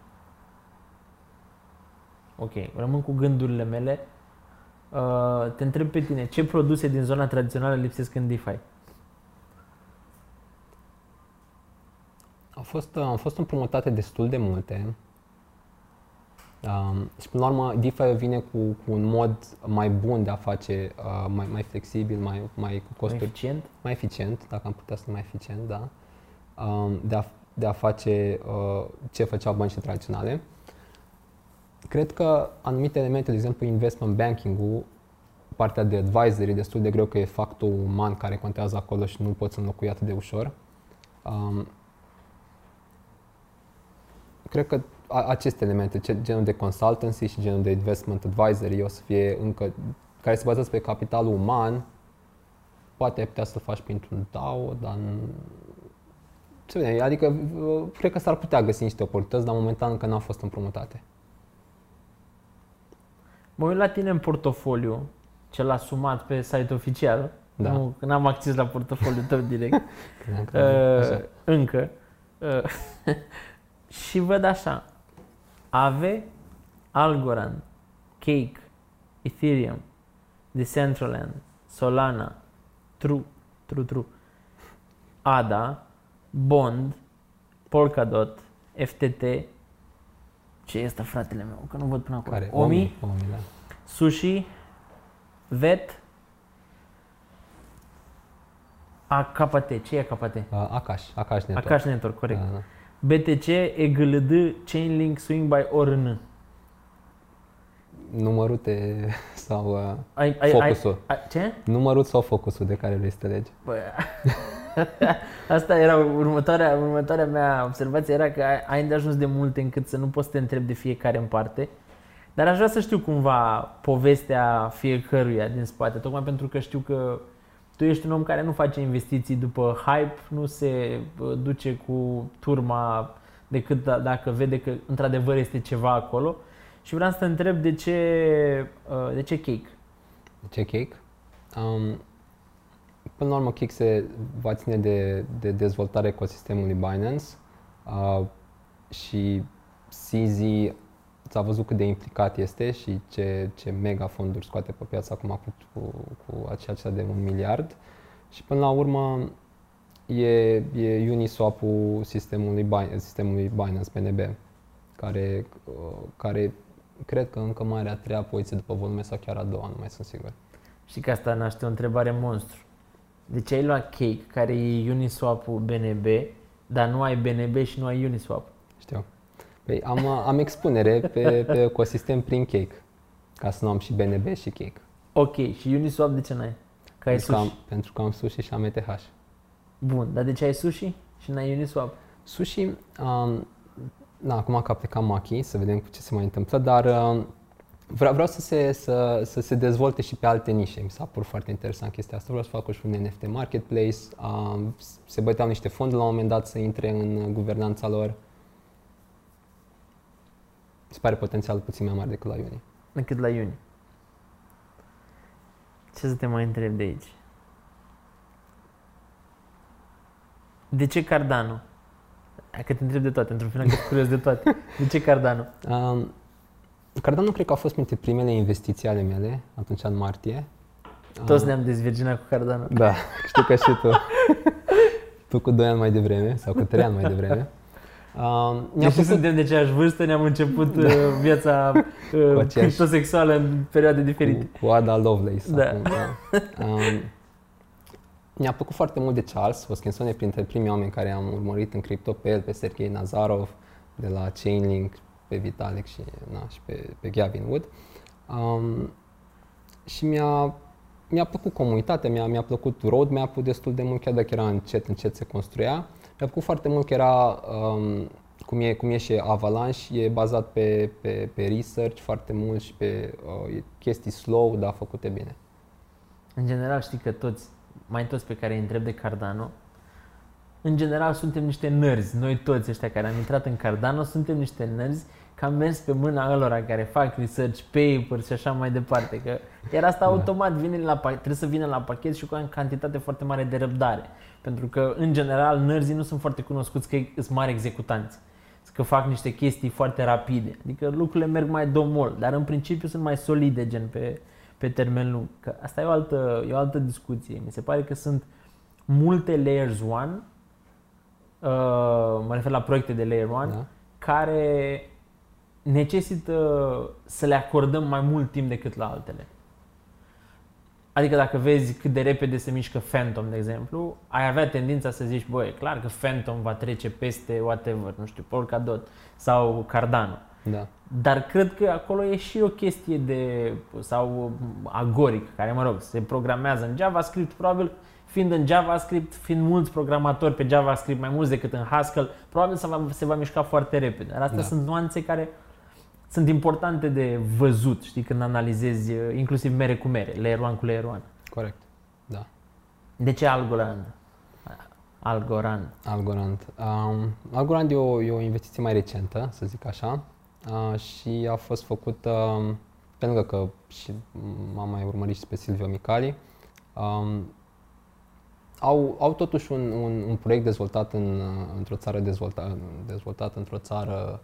Ok, rămân cu gândurile mele. Uh, te întreb pe tine, ce produse din zona tradițională lipsesc în DeFi?
Au fost, uh, au fost împrumutate destul de multe. Um, și până la urmă DeFi vine cu, cu un mod mai bun de a face, uh, mai, mai flexibil, mai, mai cu
Mai
costuri
eficient?
mai eficient, dacă am putea să mai eficient, da, um, de, a, de a face uh, ce făceau băncile tradiționale. Cred că anumite elemente, de exemplu investment banking-ul, partea de advisory, destul de greu că e factorul uman care contează acolo și nu poți înlocui atât de ușor. Um, cred că a, aceste elemente, ce- genul de consultancy și genul de investment advisory o să fie încă, care se bazează pe capitalul uman, poate ai putea să faci printr-un DAO, dar n- ce vedem, adică uh, cred că s-ar putea găsi niște oportunități, dar momentan încă n-au fost împrumutate.
Mă uit la tine în portofoliu, cel asumat pe site oficial.
Da.
Nu, că n-am acces la portofoliul tău direct.
Credeam că-
uh,
așa.
încă. Uh, și văd așa. Ave, Algorand, Cake, Ethereum, Decentraland, Solana, True, True, True, ADA, Bond, Polkadot, FTT, ce este fratele meu? Că nu văd până acolo.
Care?
Omi,
Omi, da.
Sushi, VET, AKT. Ce e AKT?
Uh, Akash, Akash Network.
Akash Network, corect.
Da, da.
BTC, EGLD, Chainlink, Swing by ORN.
Numărute sau uh,
Ai, ai,
Focusul.
Ai, ai, ce?
numărut sau focusul de care vrei să te legi?
Bă, Asta era următoarea, următoarea mea observație, era că ai, ai de ajuns de multe încât să nu poți să te întrebi de fiecare în parte. Dar aș vrea să știu cumva povestea fiecăruia din spate, tocmai pentru că știu că tu ești un om care nu face investiții după hype, nu se bă, duce cu turma decât da- dacă vede că într-adevăr este ceva acolo. Și vreau să te întreb de ce, uh, de ce cake?
De ce Cake? Um, până la urmă, Cake se va ține de, de dezvoltarea ecosistemului Binance uh, și CZ s-a văzut cât de implicat este și ce, ce mega fonduri scoate pe piață acum cu, cu, cu aceea de un miliard. Și până la urmă e, e Uniswap-ul sistemului, Bin- sistemului Binance PNB, care, uh, care cred că încă mai are a treia poziție după volume sau chiar a doua, nu mai sunt sigur.
Știi că asta naște o întrebare monstru. De ce ai luat Cake, care e Uniswap-ul BNB, dar nu ai BNB și nu ai Uniswap?
Știu. Păi am, am expunere pe, pe ecosistem prin Cake, ca să nu am și BNB și Cake.
Ok, și Uniswap de ce n-ai? Că ai
Pentru că, am,
sushi.
pentru că am sushi și am ETH.
Bun, dar de ce ai sushi și n-ai Uniswap?
Sushi, um, na, acum că a plecat Maki, să vedem cu ce se mai întâmplă, dar um, vreau, vreau să, se, să, să se dezvolte și pe alte nișe. Mi s-a părut foarte interesant chestia asta. Vreau să fac și un NFT marketplace. Um, se băteau niște fonduri la un moment dat să intre în guvernanța lor. Mi se pare potențial puțin mai mare decât la Uni.
Decât la Uni. Ce să te mai întreb de aici? De ce Cardano? Hai că te întreb de toate, într-un final că sunt curios de toate. De ce Cardano?
Um, Cardano cred că a fost printre primele investiții ale mele, atunci în martie.
Toți
Ah,
ne-am dezvirginat cu Cardano.
Da, știu că și tu. tu cu 2 ani mai devreme, sau cu 3 ani mai devreme. Um, mi-a
Deși
plăcut,
suntem de aceeași vârstă, ne-am început uh, viața uh,
aceeași-
criptosexuală în perioade diferite.
cu, cu Ada Lovelace.
Da.
Acum, da. Um, mi-a plăcut foarte mult de Charles Hoskinson, e printre primii oameni care am urmărit în cripto pe el, pe Sergei Nazarov, de la Chainlink, pe Vitalik și, na, și pe, pe Gavin Wood. Um, și mi-a, mi-a plăcut comunitatea, mi-a, mi-a plăcut roadmap-ul destul de mult, chiar dacă era încet, încet se construia. Mi-a plăcut foarte mult că era, um, cum, e, cum e și Avalanche, e bazat pe, pe, pe research foarte mult și pe uh, e chestii slow, dar făcute bine.
În general știi că toți, mai toți pe care îi întreb de Cardano, în general suntem niște nărzi. Noi toți ăștia care am intrat în Cardano suntem niște nărzi că am mers pe mâna ălora care fac research papers și așa mai departe. Că iar asta
Da.
automat vine la, pa- trebuie să vină la pachet și cu o cantitate foarte mare de răbdare. Pentru că, în general, nărzii nu sunt foarte cunoscuți că sunt mari executanți. Că fac niște chestii foarte rapide. Adică lucrurile merg mai domol, dar în principiu sunt mai solide, gen pe, pe termen lung. Că asta e o, altă, e o altă discuție. Mi se pare că sunt multe layers 1, uh, mă refer la proiecte de layer 1,
Da?
care necesită să le acordăm mai mult timp decât la altele. Adică dacă vezi cât de repede se mișcă Phantom, de exemplu, ai avea tendința să zici, băi, e clar că Phantom va trece peste whatever, nu știu, Polkadot sau Cardano.
Da.
Dar cred că acolo e și o chestie de, sau agoric, care, mă rog, se programează în JavaScript, probabil fiind în JavaScript, fiind mulți programatori pe JavaScript, mai mulți decât în Haskell, probabil se va, se va mișca foarte repede. Dar astea
Da.
sunt nuanțe care sunt importante de văzut, știi, când analizezi uh, inclusiv mere cu mere, layer 1 cu layer 1.
Corect. Da.
De ce Algorand? Algorand.
Algorand. Um, Algorand e o, e o investiție mai recentă, să zic așa, uh, și a fost făcută, um, pe lângă că și m-am mai urmărit și pe Silvio Micali, um, au, au totuși un, un, un proiect dezvoltat în, uh, într-o țară dezvolta, dezvoltat într-o țară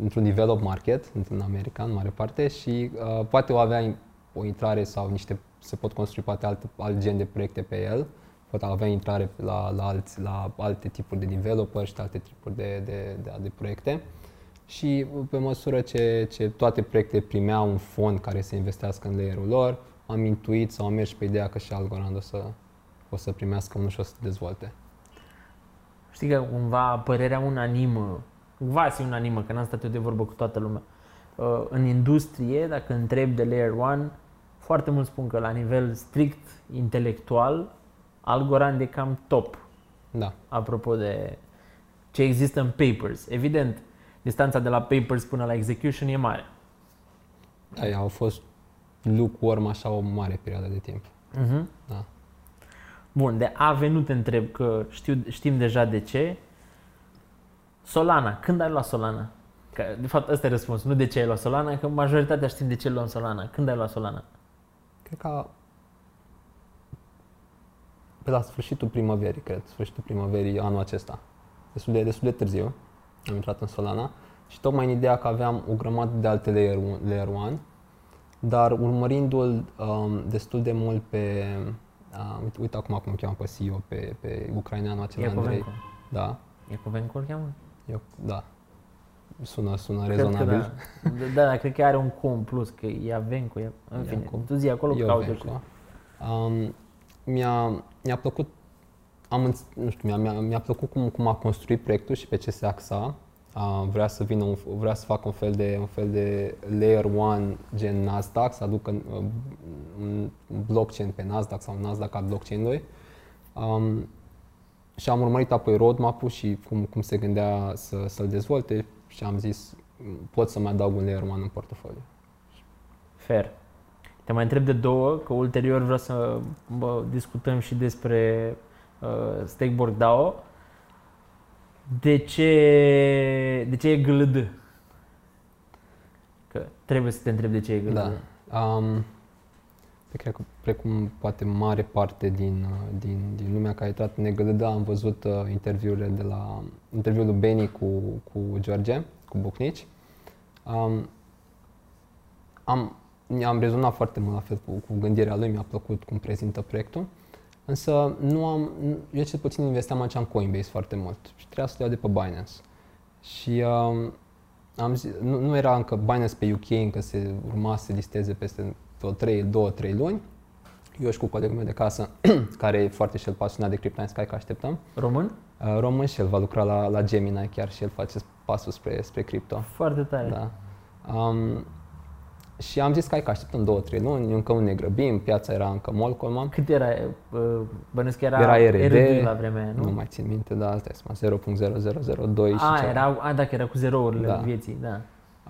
într-un develop market, în America, în mare parte, și uh, poate o avea in- o intrare sau niște, se pot construi poate alt, alt gen de proiecte pe el, pot avea intrare la, la, alți, la alte tipuri de developer și alte tipuri de, de, de, de proiecte. Și pe măsură ce, ce toate proiectele primeau un fond care să investească în layerul lor, am intuit sau am mers pe ideea că și Algorand o să, o să primească unul și o să se dezvolte.
Știi că cumva părerea unanimă, quasi unanimă, că n-am stat eu de vorbă cu toată lumea, uh, în industrie, dacă întreb de Layer 1, foarte mulți spun că la nivel strict intelectual, Algorand e cam top,
Da,
apropo de ce există în papers. Evident, distanța de la papers până la execution e mare.
aia au fost lukewarm așa o mare perioadă de timp.
Uh-huh.
Da.
Bun, de AV nu te întreb, că știu, știm deja de ce. Solana, când ai luat Solana? Că, de fapt, ăsta e răspunsul, nu de ce ai luat Solana, că majoritatea știm de ce luăm Solana. Când ai luat Solana?
Cred că pe la sfârșitul primăverii, cred, sfârșitul primăverii anul acesta. Destul de, destul de târziu am intrat în Solana și tocmai în ideea că aveam o grămadă de alte layer, one- layer 1, dar urmărindu-l um, destul de mult pe, uh, uite, uite acum cum îl cheamă pe CEO, pe, pe ucraineanul acela Andrei.
Iacovenco.
Da,
Iacovenco îl cheamă?
Eu, da. Sună, sună
Cred că
rezonabil.
da. da, da, cred că are un com plus, că e Iavenco, e, în fine,
Iaco.
tu zi acolo,
Eu
caut eu
Venco.
și-
Um, mi-a, mi-a plăcut, am, înț- nu știu, mi-a, mi-a, mi-a plăcut cum, cum a construit proiectul și pe ce se axa. Uh, vrea să vină, un, vrea să facă un fel de, un fel de layer 1 gen Nasdaq, să aducă uh, un blockchain pe Nasdaq sau un Nasdaq al blockchain-ului. Um, și am urmărit apoi roadmap-ul și cum, cum se gândea să, să-l dezvolte și am zis pot să mai adaug un layer 1 în portofoliu.
Fair. Te mai întreb de două, că ulterior vreau să bă, discutăm și despre uh, Stakeboard DAO. De ce, de ce e GLD? Că trebuie să te întreb de ce e GLD.
Da. Um, pe cred că precum poate mare parte din, uh, din, din lumea care a intrat în EGLD, am văzut uh, interviurile de la interviul lui Beni cu, cu George, cu Bucnici. Um, am, am rezonat foarte mult la fel cu, cu gândirea lui, mi-a plăcut cum prezintă proiectul. Însă nu am, nu- eu cel puțin investeam aici în Coinbase foarte mult și trebuia să le iau de pe Binance. Și um, am zis, nu, nu era încă Binance pe UK, încă se urma să se listeze peste vreo 3, 2, 3 luni. Eu și cu colegul meu de casă, care e foarte și el pasionat de Crypto Sky, că așteptăm.
Român?
Uh, Român și el va lucra la, la Gemini, chiar și el face pasul spre, spre cripto.
Foarte tare.
Da. Um, și am zis că hai că așteptăm 2-3 luni, încă nu ne grăbim, piața era încă molcolmă.
Cât era? uh, Bănuiesc că era,
Era RD,
la vremea aia, nu?
Nu mai țin minte, dar asta este 0.0002 și
a,
ceva.
era, a, dacă era cu zerourile
Da.
vieții, da.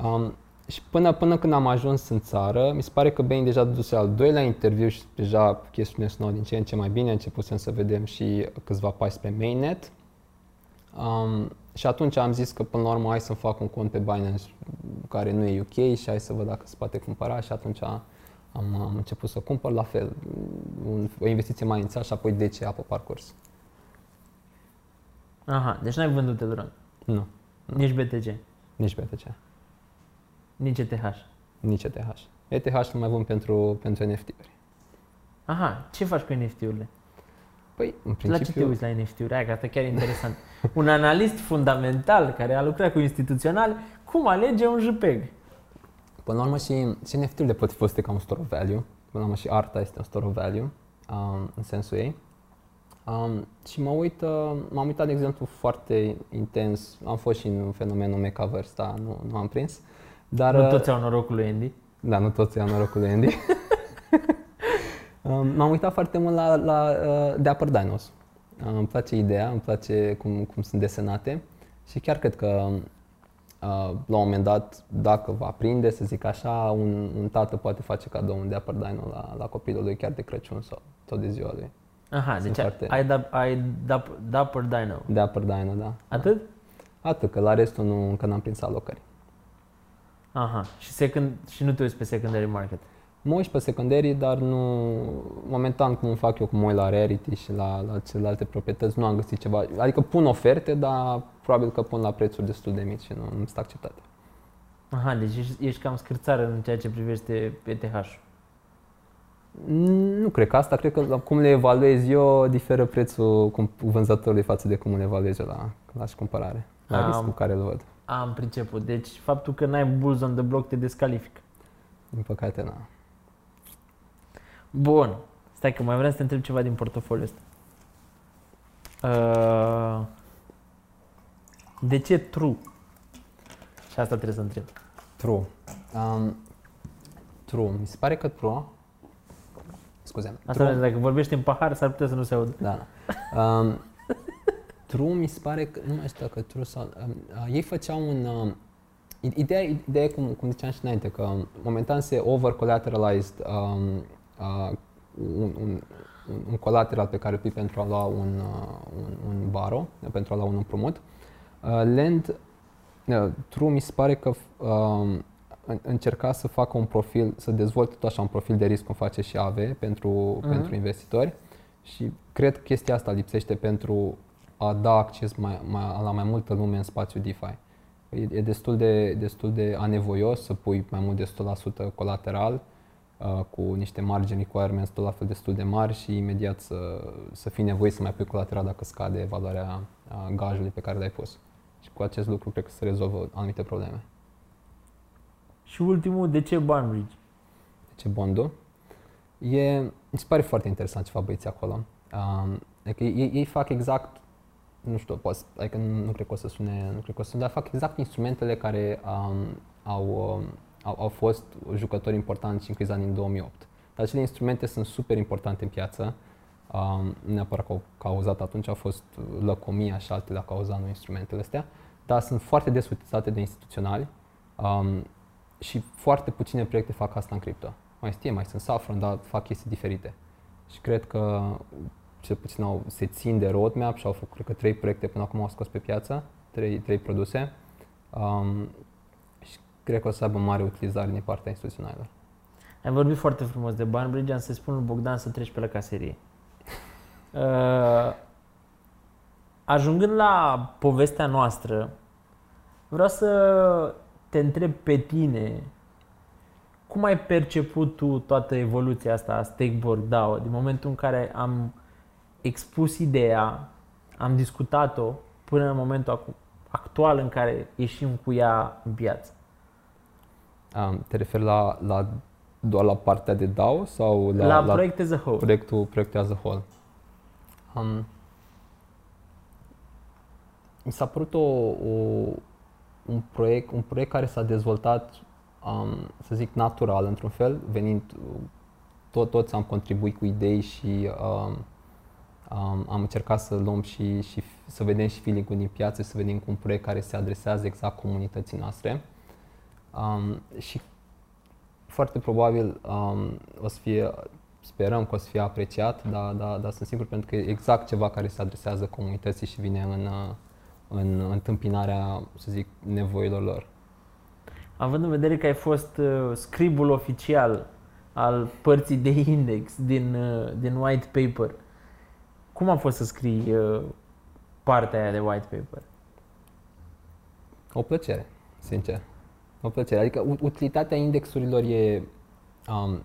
Um, și până, până când am ajuns în țară, mi se pare că Bain deja duse al doilea interviu și deja chestiunile sunau din ce în ce mai bine, începusem să vedem și câțiva pași spre mainnet. Um, și atunci am zis că până la urmă hai să fac un cont pe Binance care nu e UK și hai să văd dacă se poate cumpăra și atunci am, am început să cumpăr la fel, un, o investiție mai inițial și apoi DCA pe parcurs.
Aha, deci n-ai vândut Elrond.
Nu,
Nici BTC,
nici BTC,
nici ETH.
nici ETH. ETH îl mai vând pentru, pentru NFT-uri.
Aha, ce faci cu NFT-urile?
Păi, în
La ce te
principiu,
uiți la NFT-uri? Hai, că asta chiar e interesant. Un analist fundamental care a lucrat cu instituțional, cum alege un JPEG?
Până la urmă și, și NFT-urile pot fi folosite ca un store of value. Până la urmă și arta este un store of value um, în sensul ei. Um, și mă uit, uh, m-am uitat de exemplu foarte intens, am fost și în fenomenul Mechaverse, dar nu, nu am prins. Dar,
Nu
uh,
toți au norocul lui Andy.
Da, nu toți au norocul lui Andy. Um, M-am uitat foarte mult la, la uh, Dapper Dinos. Uh, Îmi place ideea, îmi place cum, cum sunt desenate și chiar cred că uh, la un moment dat, dacă va prinde, să zic așa, un, un tată poate face cadou un Dapper Dino la, la copilul lui chiar de Crăciun sau tot de ziua lui.
Aha,
Sunt
deci ai,
foarte-
ai, dap, ai dap, Dapper Dino.
Dapper Dino, da.
Atât?
Atât, că la restul nu, încă n-am prins alocări.
Aha. Și, second, și nu te uiți pe secondary market.
Mă uit pe secundarii, dar nu, momentan cum fac eu, cum mă uit la Rarity și la, la celelalte proprietăți, nu am găsit ceva. Adică pun oferte, dar probabil că pun la prețuri destul de mici și nu, nu sunt acceptate.
Aha, deci ești, ești cam scârțar în ceea ce privește ETH-ul.
Nu cred că asta, cred că la cum le evaluez eu, diferă prețul cum- vânzătorului față de cum îl evaluez eu la, la și cumpărare, la
Am-
riscul care îl văd.
Am priceput. Deci faptul că n-ai bulls on the block te descalifică.
Din păcate, na.
Bun. Stai că mai vreau să te întreb ceva din portofoliul ăsta. Uh, de ce true? Și asta trebuie să întreb.
True. Um, true. Mi se pare că True... Scuze.
Asta
True,
dacă vorbești în pahar, s-ar putea să nu se audă.
Da. da. Um, True mi se pare că, nu mai știu dacă True sau, um, uh, ei făceau un, um, ideea, ideea e cum, cum ziceam și înainte, că um, momentan se over-collateralized um, uh, un, un, un, un colateral pe care îl pui pentru a lua un, uh, un, un baro, pentru a lua un împrumut. Uh, Lend, uh, True mi se pare că um, în- încerca să facă un profil, să dezvolte tot așa un profil de risc cum face și AVE pentru,
Mhm.
pentru investitori și cred că chestia asta lipsește pentru a da acces mai, mai, la mai multă lume în spațiul DeFi. E, e destul, de, destul de anevoios să pui mai mult de 100% colateral uh, cu niște margini requirements tot la fel destul de mari și imediat să, să fii nevoit să mai pui colateral dacă scade valoarea uh, gajului pe care l-ai pus. Și cu acest lucru cred că se rezolvă anumite probleme.
Și ultimul, de ce Barnbridge?
ce bondul. E, mi se pare foarte interesant ce fac băieții acolo. Um, adică ei, ei fac exact, nu știu, poți, adică nu, nu cred că o să sune, nu cred că o să sune, dar fac exact instrumentele care um, au, um, au, au fost jucători importanți în criza din 2008. Dar acele instrumente sunt super importante în piață. Um, nu neapărat că au cauzat atunci, au fost lăcomia și altele au cauzat nu instrumentele astea, dar sunt foarte des utilizate de instituționali um, și foarte puține proiecte fac asta în cripto. Mai știe, mai sunt Saffron, dar fac chestii diferite. Și cred că cel puțin au, se țin de roadmap și au făcut, cred că, trei proiecte până acum au scos pe piață, trei, trei produse. Um, și cred că o să aibă mare utilizare din partea instituționalilor.
Ai vorbit foarte frumos de Barnbridge, am să spun lui Bogdan să treci pe la caserie. Uh, ajungând la povestea noastră, vreau să te întreb pe tine cum ai perceput tu toată evoluția asta a Stakeborg DAO din momentul în care am expus ideea, am discutat-o până în momentul acu- actual în care ieșim cu ea în piață.
Um, te referi la, la doar la partea de DAO sau la,
La, la proiect as a whole.
proiectul, proiectul as a whole? Um, mi s-a părut o, o, un, proiect, un proiect care s-a dezvoltat, um, să zic, natural, într-un fel, venind, tot, toți am contribuit cu idei și um, um, am încercat să luăm și, și f- să vedem și feeling-ul din piață, să vedem cu un proiect care se adresează exact comunității noastre. Um, și foarte probabil um, o să fie, sperăm că o să fie apreciat, dar, dar, dar sunt sigur pentru că e exact ceva care se adresează comunității și vine în, uh, în întâmpinarea, să zic, nevoilor lor.
Având în vedere că ai fost uh, scribul oficial al părții de index din, uh, din white paper, cum a fost să scrii uh, partea aia de white paper?
O plăcere, sincer. O plăcere. Adică u- utilitatea indexurilor e... Um,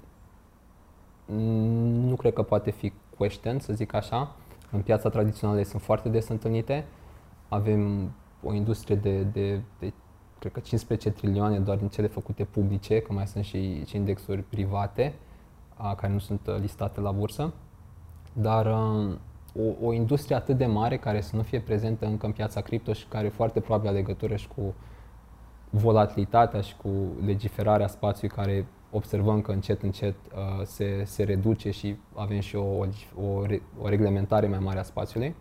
nu cred că poate fi question, să zic așa. În piața tradițională ele sunt foarte des întâlnite. Avem o industrie de, de, de cred că 15 trilioane doar din cele făcute publice, că mai sunt și, și indexuri private a, care nu sunt uh, listate la bursă. Dar um, o, o industrie atât de mare care să nu fie prezentă încă în piața cripto și care foarte probabil are legătură și cu volatilitatea și cu legiferarea spațiului care observăm că încet, încet uh, se, se reduce și avem și o, o, o, re- o reglementare mai mare a spațiului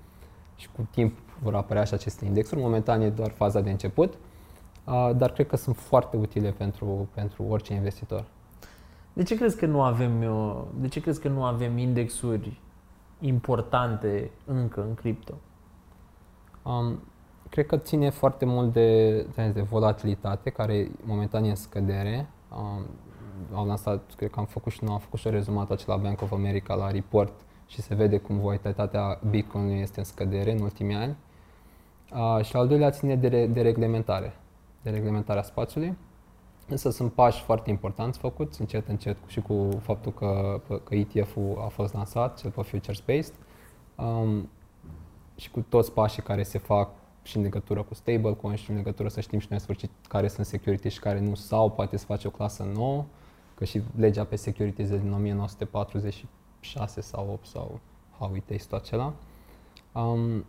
și cu timp vor apărea și aceste indexuri. Momentan e doar faza de început, uh, dar cred că sunt foarte utile pentru, pentru orice investitor.
De ce crezi că nu avem, uh, de ce crezi că nu avem indexuri importante încă în cripto?
Um, cred că ține foarte mult de, de volatilitate, care momentan e în scădere. Um, au lansat, cred că am făcut și noi, am făcut și o rezumat acela Bank of America la report și se vede cum volatilitatea Bitcoin este în scădere în ultimii ani. Uh, și al doilea ține de, re, de reglementare, de reglementarea spațiului. Însă sunt pași foarte importanți făcuți, încet, încet, și cu faptul că, că ETF-ul a fost lansat, cel pe futures-based, um, și cu toți pașii care se fac și în legătură cu stablecoin și în legătură să știm și noi în sfârșit care sunt security și care nu, sau poate să face o clasă nouă, că și legea pe securities din 1946 sau 8 sau how it is tot acela. Um,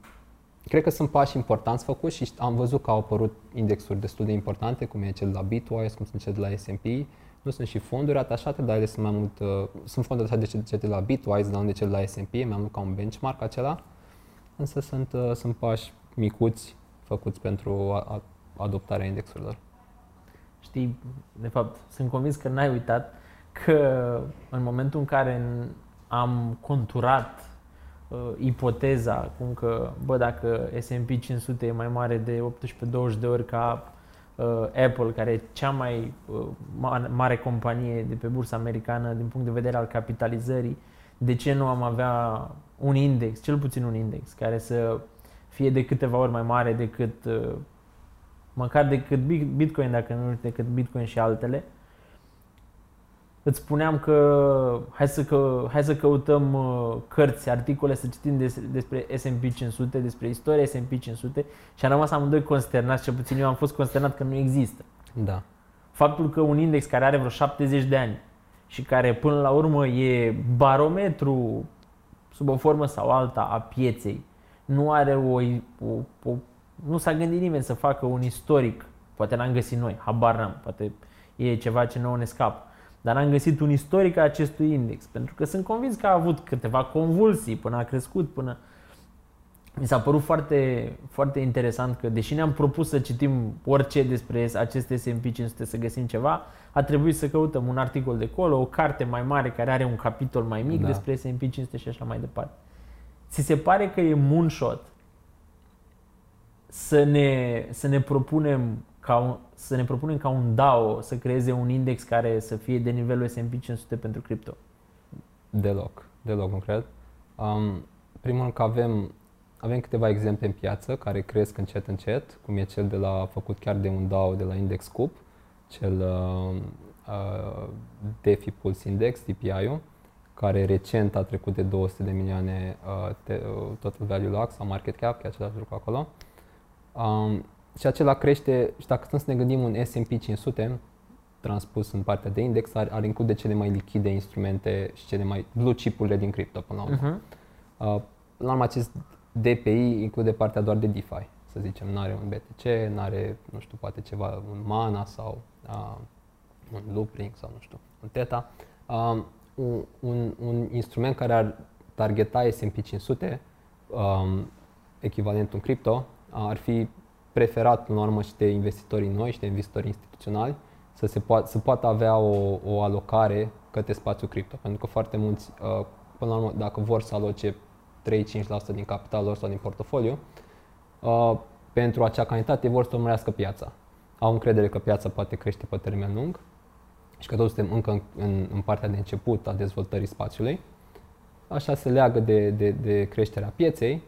cred că sunt pași importanți făcuți și am văzut că au apărut indexuri destul de importante, cum e cel de la Bitwise, cum sunt cel de la S&P. Nu sunt și fonduri atașate, dar ele sunt mai mult, uh, sunt fonduri atașate de cel de la Bitwise, dar nu de cel de la S&P, mai mult ca un benchmark acela. Însă sunt, uh, sunt pași micuți făcuți pentru a, a, adoptarea indexurilor.
Știi, de fapt, sunt convins că n-ai uitat că în momentul în care am conturat uh, ipoteza cum că, bă, dacă S&P 500 e mai mare de 18-20 de ori ca uh, Apple, care e cea mai uh, mare, mare companie de pe bursa americană din punct de vedere al capitalizării, de ce nu am avea un index, cel puțin un index, care să fie de câteva ori mai mare decât uh, măcar decât Bitcoin, dacă nu decât Bitcoin și altele, îți spuneam că hai să, că, hai să căutăm uh, cărți, articole, să citim des, despre S&P 500, despre istoria S&P 500 și am rămas amândoi consternați, cel puțin eu am fost consternat că nu există.
Da.
Faptul că un index care are vreo 70 de ani și care până la urmă e barometru sub o formă sau alta a pieței, nu are o, o, o nu s-a gândit nimeni să facă un istoric, poate n-am găsit noi, habar n-am, poate e ceva ce nouă ne scapă dar am găsit un istoric a acestui index, pentru că sunt convins că a avut câteva convulsii până a crescut, până... Mi s-a părut foarte, foarte interesant că, deși ne-am propus să citim orice despre aceste S&P 500, să găsim ceva, a trebuit să căutăm un articol de acolo, o carte mai mare care are un capitol mai mic da. despre S&P 500 și așa mai departe. Ți se pare că e moonshot să ne, să ne propunem ca un, să ne propunem ca un DAO să creeze un index care să fie de nivelul S&P 500 pentru cripto?
Deloc, deloc nu cred. Um, primul că avem, avem câteva exemple în piață care cresc încet încet, cum e cel de la făcut chiar de un DAO de la Index Coop, cel uh, uh, DeFi Pulse Index, DPI-ul, care recent a trecut de 200 de milioane uh, te, uh, total value lock sau market cap, că e același lucru acolo. Um, și acela crește, și dacă stăm să ne gândim un S&P 500, transpus în partea de index, ar, ar include cele mai lichide instrumente și cele mai blue chip-urile din cripto până la urmă. Uh-huh. Uh, la urmă, acest DPI include partea doar de DeFi, să zicem, nu are un BTC, nu are, nu știu, poate ceva, un Mana sau uh, un Loopring sau nu știu, un Theta. Uh, un, un, un instrument care ar targeta S&P 500, um, echivalentul în cripto, ar fi preferat în urmă și de investitorii noi și de investitori instituționali să, se poat, să poată avea o, o alocare către spațiul cripto. Pentru că foarte mulți, uh, până la urmă, dacă vor să aloce 3-5% din capitalul lor sau din portofoliu, uh, pentru acea calitate vor să urmărească piața. Au încredere că piața poate crește pe termen lung și că toți suntem încă în, în, în partea de început a dezvoltării spațiului. Așa se leagă de, de, de creșterea pieței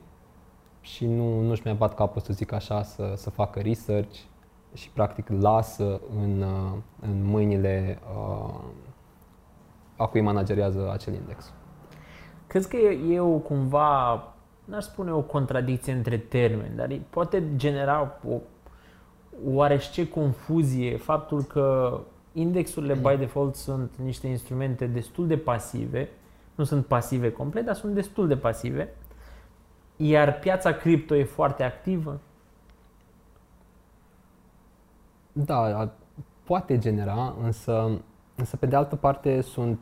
și nu, nu-și mai bat capul, să zic așa, să, să facă research și practic lasă în, uh, în mâinile uh, a cui managerează acel index.
Crezi că e, e o cumva, n-aș spune o contradicție între termeni, dar poate genera o oarește confuzie faptul că indexurile by default sunt niște instrumente destul de pasive, nu sunt pasive complet, dar sunt destul de pasive iar piața cripto e foarte activă?
Da, poate genera, însă însă pe de altă parte sunt,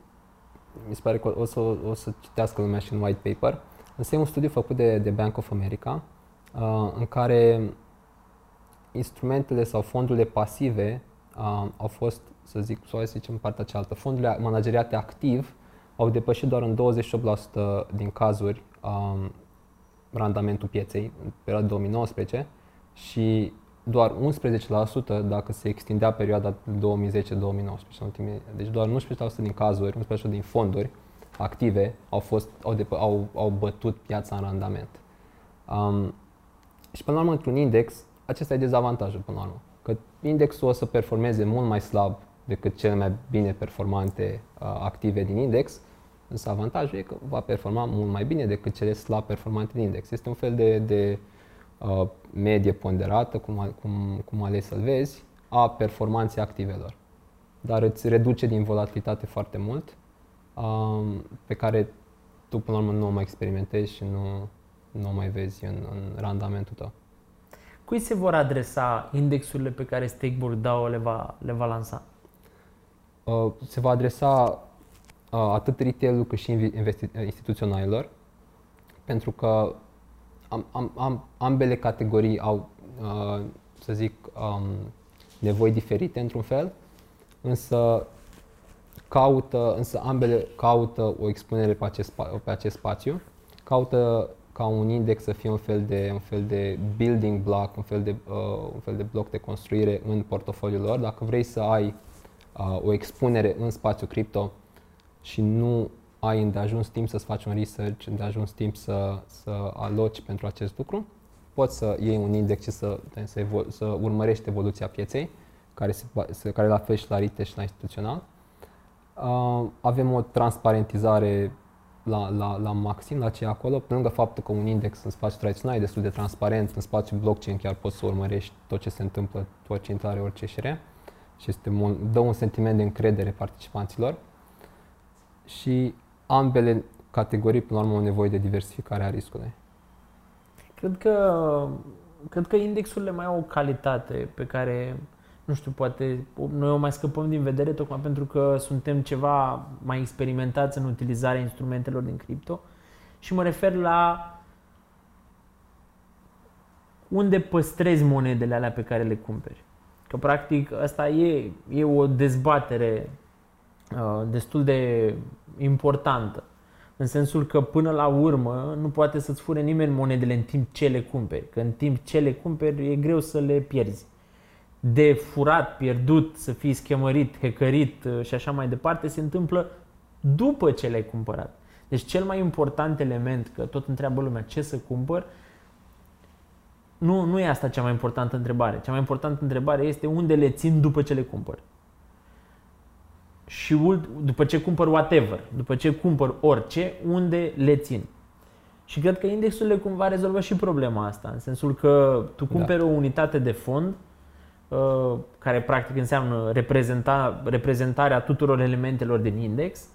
mi se pare că o să, o să citească lumea și în white paper, însă e un studiu făcut de, de Bank of America uh, în care instrumentele sau fondurile pasive uh, au fost, să zic, să zicem partea cealaltă, fondurile manageriate activ au depășit doar în 28% din cazuri um, randamentul pieței în perioada 2019 și doar 11% dacă se extindea perioada 2010-2019. Deci doar 11% din cazuri, 11% din fonduri active au, fost, au, depă, au, au bătut piața în randament. Um, și până la urmă, într-un index, acesta e dezavantajul până la urmă. Că indexul o să performeze mult mai slab decât cele mai bine performante uh, active din index, însă avantajul e că va performa mult mai bine decât cele slab performante din index. Este un fel de, de uh, medie ponderată, cum, cum, cum ales să-l vezi, a performanței activelor. Dar îți reduce din volatilitate foarte mult, uh, pe care tu până la urmă nu o mai experimentezi și nu, nu o mai vezi în, în randamentul tău.
Cui se vor adresa indexurile pe care Stakeboard DAO le va, le va lansa?
Uh, se va adresa uh, atât retail cât și investi- instituționalilor, pentru că am, am, am, ambele categorii au, uh, să zic, um, nevoi diferite într-un fel, însă caută, însă ambele caută o expunere pe acest, pe acest spațiu, caută ca un index să fie un fel de, un fel de building block, un fel de, uh, un fel de bloc de construire în portofoliul lor. Dacă vrei să ai uh, o expunere în spațiu cripto și nu ai îndeajuns timp să-ți faci un research, îndeajuns timp să, să aloci pentru acest lucru, poți să iei un index și să, să, evol- să urmărești evoluția pieței, care, se, care la fel și la retail și la instituțional. Uh, avem o transparentizare la, la, la maxim, la ce e acolo, pe lângă faptul că un index în spațiu tradițional e destul de transparent, în spațiu blockchain chiar poți să urmărești tot ce se întâmplă, orice intrare, orice ieșire. Și este un, dă un sentiment de încredere participanților și ambele categorii, până la urmă, au nevoie de diversificare a riscului.
Cred că, cred că indexurile mai au o calitate pe care nu știu, poate noi o mai scăpăm din vedere tocmai pentru că suntem ceva mai experimentați în utilizarea instrumentelor din cripto și mă refer la unde păstrezi monedele alea pe care le cumperi. Că practic asta e, e o dezbatere uh, destul de importantă. În sensul că până la urmă nu poate să-ți fure nimeni monedele în timp ce le cumperi. Că în timp ce le cumperi e greu să le pierzi de furat, pierdut, să fii schemărit, hecărit uh, și așa mai departe, se întâmplă după ce le-ai cumpărat. Deci cel mai important element, că tot întreabă lumea ce să cumpăr, nu, nu e asta cea mai importantă întrebare. Cea mai importantă întrebare este unde le țin după ce le cumpăr. Și după ce cumpăr whatever, după ce cumpăr orice, unde le țin. Și cred că indexurile cumva rezolvă și problema asta, în sensul că tu da. cumperi da. o unitate de fond, Uh, care practic înseamnă reprezenta, reprezentarea tuturor elementelor din index,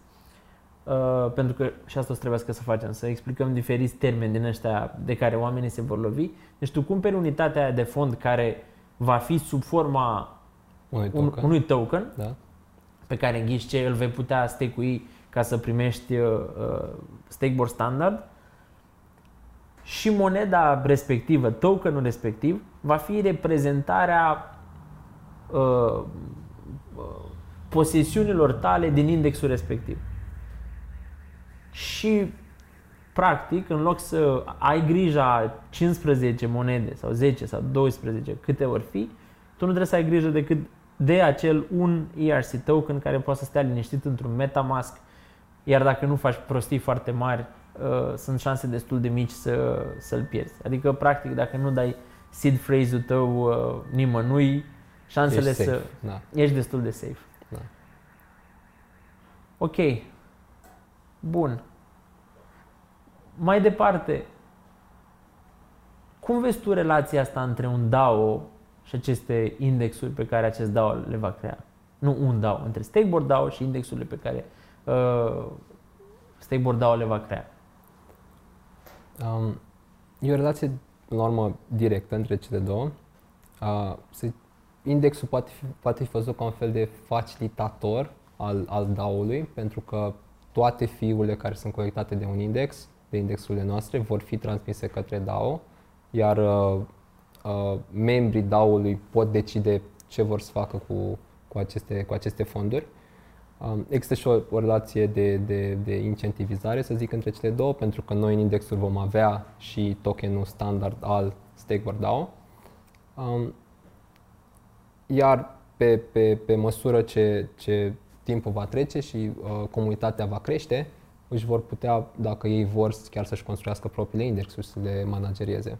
uh, pentru că și asta o să trebuiască să facem, să explicăm diferiți termeni din ăștia de care oamenii se vor lovi. Deci tu cumperi unitatea aia de fond care va fi sub forma
unui token,
unui token
da.
Pe care în ce îl vei putea stake ca să primești uh, uh, stakeboard standard și moneda respectivă, tokenul respectiv, va fi reprezentarea Uh, uh, posesiunilor tale din indexul respectiv. Și practic, în loc să ai grija 15 monede sau 10 sau 12, câte ori fi, tu nu trebuie să ai grijă decât de acel un ERC token care poate să stea liniștit într-un MetaMask, iar dacă nu faci prostii foarte mari, uh, sunt șanse destul de mici să, să-l pierzi. Adică, practic, dacă nu dai seed phrase-ul tău uh, nimănui, șansele ești să... Da. Ești destul de safe. Da. Ok. Bun. Mai departe, cum vezi tu relația asta între un DAO și aceste indexuri pe care acest DAO le va crea? Nu un DAO, între Stakeboard DAO și indexurile pe care uh, Stakeboard DAO le va crea.
Um, e o relație, în urmă, directă între cele două. Uh, să indexul poate fi, poate fi văzut ca un fel de facilitator al, al DAO-ului, pentru că toate fiurile care sunt colectate de un index, de indexurile noastre, vor fi transmise către DAO, iar uh, uh, membrii DAO-ului pot decide ce vor să facă cu, cu, aceste, cu aceste fonduri. Um, există și o, o relație de, de, de incentivizare, să zic, între cele două, pentru că noi în indexul vom avea și tokenul standard al Stakeboard DAO. Um, iar pe, pe, pe măsură ce, ce timpul va trece și uh, comunitatea va crește, își vor putea, dacă ei vor, chiar să-și construiască propriile indexuri, să le managerieze.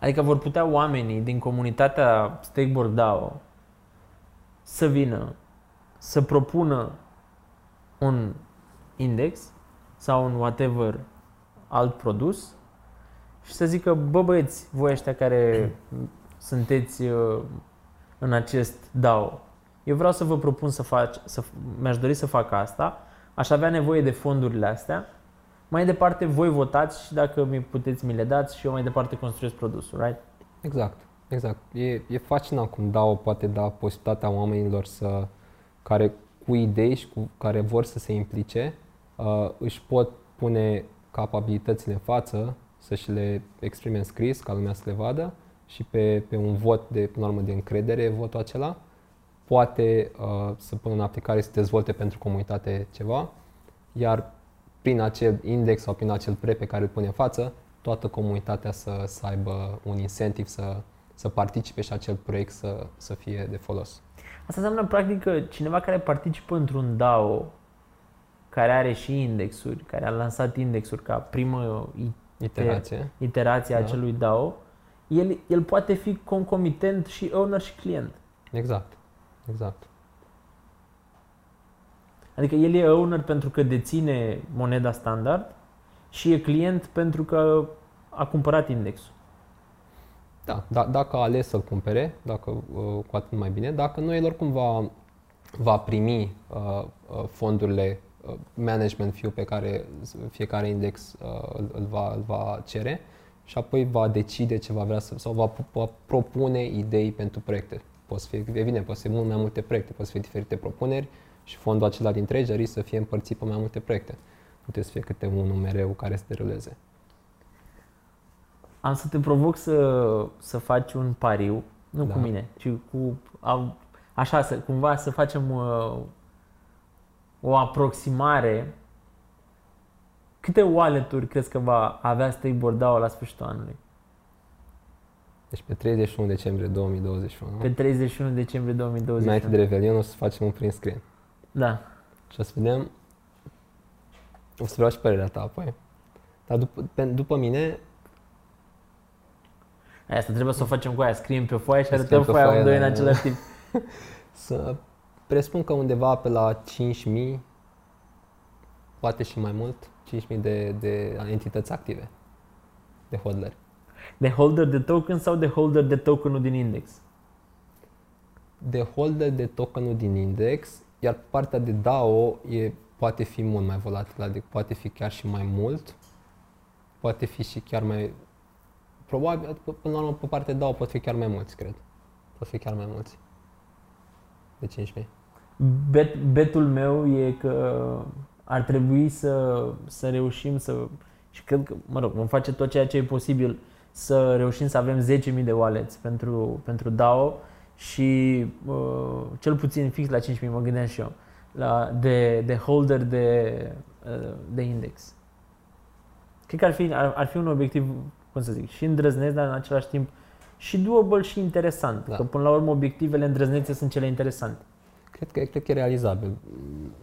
Adică vor putea oamenii din comunitatea Stakeboard DAO să vină, să propună un index sau un whatever alt produs și să zică, bă băieți, voi ăștia care sunteți uh, în acest DAO, eu vreau să vă propun să faci, să, mi-aș dori să fac asta, aș avea nevoie de fondurile astea, mai departe voi votați și dacă mi puteți, mi le dați și eu mai departe construiesc produsul, right?
Exact, exact. E, e fascinant cum DAO poate da posibilitatea oamenilor să, care cu idei și cu care vor să se implice, uh, își pot pune capabilitățile în față, să-și le exprime în scris, ca lumea să le vadă și pe, pe un vot de, până la urmă, de încredere, votul acela, poate uh, să pună în aplicare, să dezvolte pentru comunitate ceva, iar prin acel index sau prin acel pre pe care îl pune în față, toată comunitatea să, să aibă un incentiv să, să participe și acel proiect să, să fie de folos.
Asta înseamnă practic că cineva care participă într-un DAO, care are și indexuri, care a lansat indexuri ca primă
Iterație.
iterație a
Da.
acelui DAO, el, el poate fi concomitent și owner și client.
Exact. Exact.
Adică el e owner pentru că deține moneda standard și e client pentru că a cumpărat indexul.
Da, da, dacă a ales să-l cumpere, dacă, uh, cu atât mai bine. Dacă nu, el oricum va, va primi uh, uh, fondurile uh, management fee pe care fiecare index uh, îl, îl, va, îl va cere și apoi va decide ce va vrea să, sau va, va propune idei pentru proiecte. Poți fi, evident, poți fi mult mai multe proiecte, poți fi diferite propuneri și fondul acela din treasury să fie împărțit pe mai multe proiecte. Nu trebuie să fie câte unul mereu care să deruleze.
Am să te provoc să, să faci un pariu, nu
Da.
cu mine, ci cu a, așa, să, cumva să facem uh, o aproximare. Câte wallet-uri crezi că va avea Stakeboard DAO la sfârșitul anului?
Deci pe 31 decembrie 2021.
Pe 31 decembrie 2021.
Înainte de Revelion o să facem un print screen.
Da.
Și o să vedem, o să vreau și părerea ta apoi. Dar după, pe, după mine,
Asta trebuie să o facem cu aia, scriem pe foaie și
Scriem
arătăm
pe
foaia
foaie,
amândoi
da,
în
da.
același timp.
să presupun că undeva pe la 5.000, poate și mai mult, 5.000 de, de entități active, de hodleri.
De holder de token sau de holder de tokenul din index?
De holder de tokenul din index, iar partea de DAO e, poate fi mult mai volatilă, adică poate fi chiar și mai mult, poate fi și chiar mai, probabil, p- până la urmă, pe partea de DAO pot fi chiar mai mulți, cred. Pot fi chiar mai mulți. De 5.000.
Bet, betul meu e că ar trebui să, să reușim să, și cred că, mă rog, vom face tot ceea ce e posibil să reușim să avem 10.000 de wallets pentru, pentru DAO și uh, cel puțin fix la 5.000, mă gândeam și eu, la, de, de holder de, uh, de index. Cred că ar fi, ar, ar fi un obiectiv, cum să zic, și îndrăznesc, dar în același timp și doable și interesant.
Da.
Că până la urmă obiectivele îndrăznețe sunt cele interesante.
Cred că, cred că e realizabil.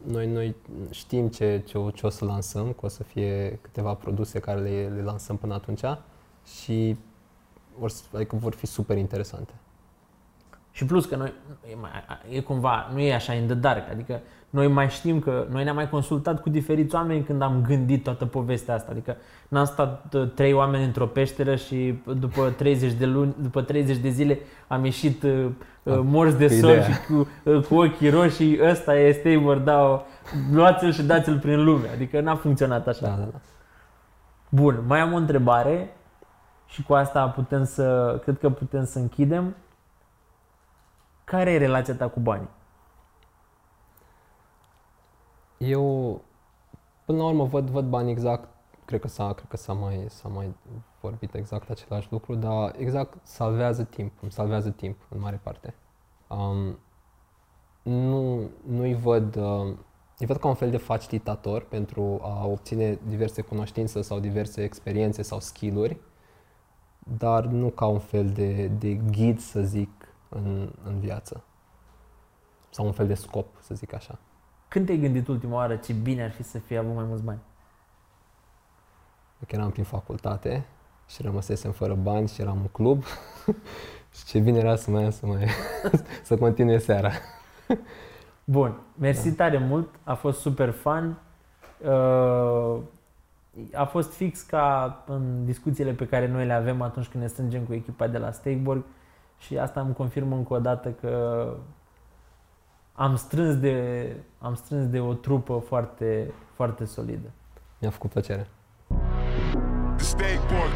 Noi, noi știm ce, ce, o, ce o să lansăm, că o să fie câteva produse care le, le lansăm până atunci și or, să- adică vor fi super interesante.
Și plus că noi, e, mai, e cumva, nu e așa in the dark, adică noi mai știm că, noi ne-am mai consultat cu diferiți oameni când am gândit toată povestea asta, adică n-am stat uh, trei oameni într-o peșteră și după 30 de luni, după 30 de zile am ieșit uh, uh,
Ah,
morți de
cu
sol
ideea.
și cu, uh, cu ochii roșii, ăsta este Stabor, da, luați-l și dați-l prin lume, adică n-a funcționat așa.
Da, da, da.
Bun, mai am o întrebare și cu asta putem să, cred că putem să închidem. Care e relația ta cu banii?
Eu, până la urmă, văd, văd bani exact, cred că s-a, cred că s-a mai, s-a mai vorbit exact același lucru, dar exact salvează timp, îmi salvează timp în mare parte. Um, nu, nu-i văd, uh, îi văd ca un fel de facilitator pentru a obține diverse cunoștințe sau diverse experiențe sau skill-uri, dar nu ca un fel de, de ghid, să zic, în, în viață. Sau un fel de scop, să zic așa.
Când te-ai gândit ultima oară ce bine ar fi să fie avut mai mulți bani?
Că eram prin facultate și rămăsesem fără bani și eram în club și ce bine era să mai să mai să continue seara.
Bun, mersi da. tare mult, a fost super fun. Uh, a fost fix ca în discuțiile pe care noi le avem atunci când ne strângem cu echipa de la Steakborg și asta îmi confirmă încă o dată că am strâns de, am strâns de o trupă foarte, foarte solidă.
Mi-a făcut plăcere. Steak boy.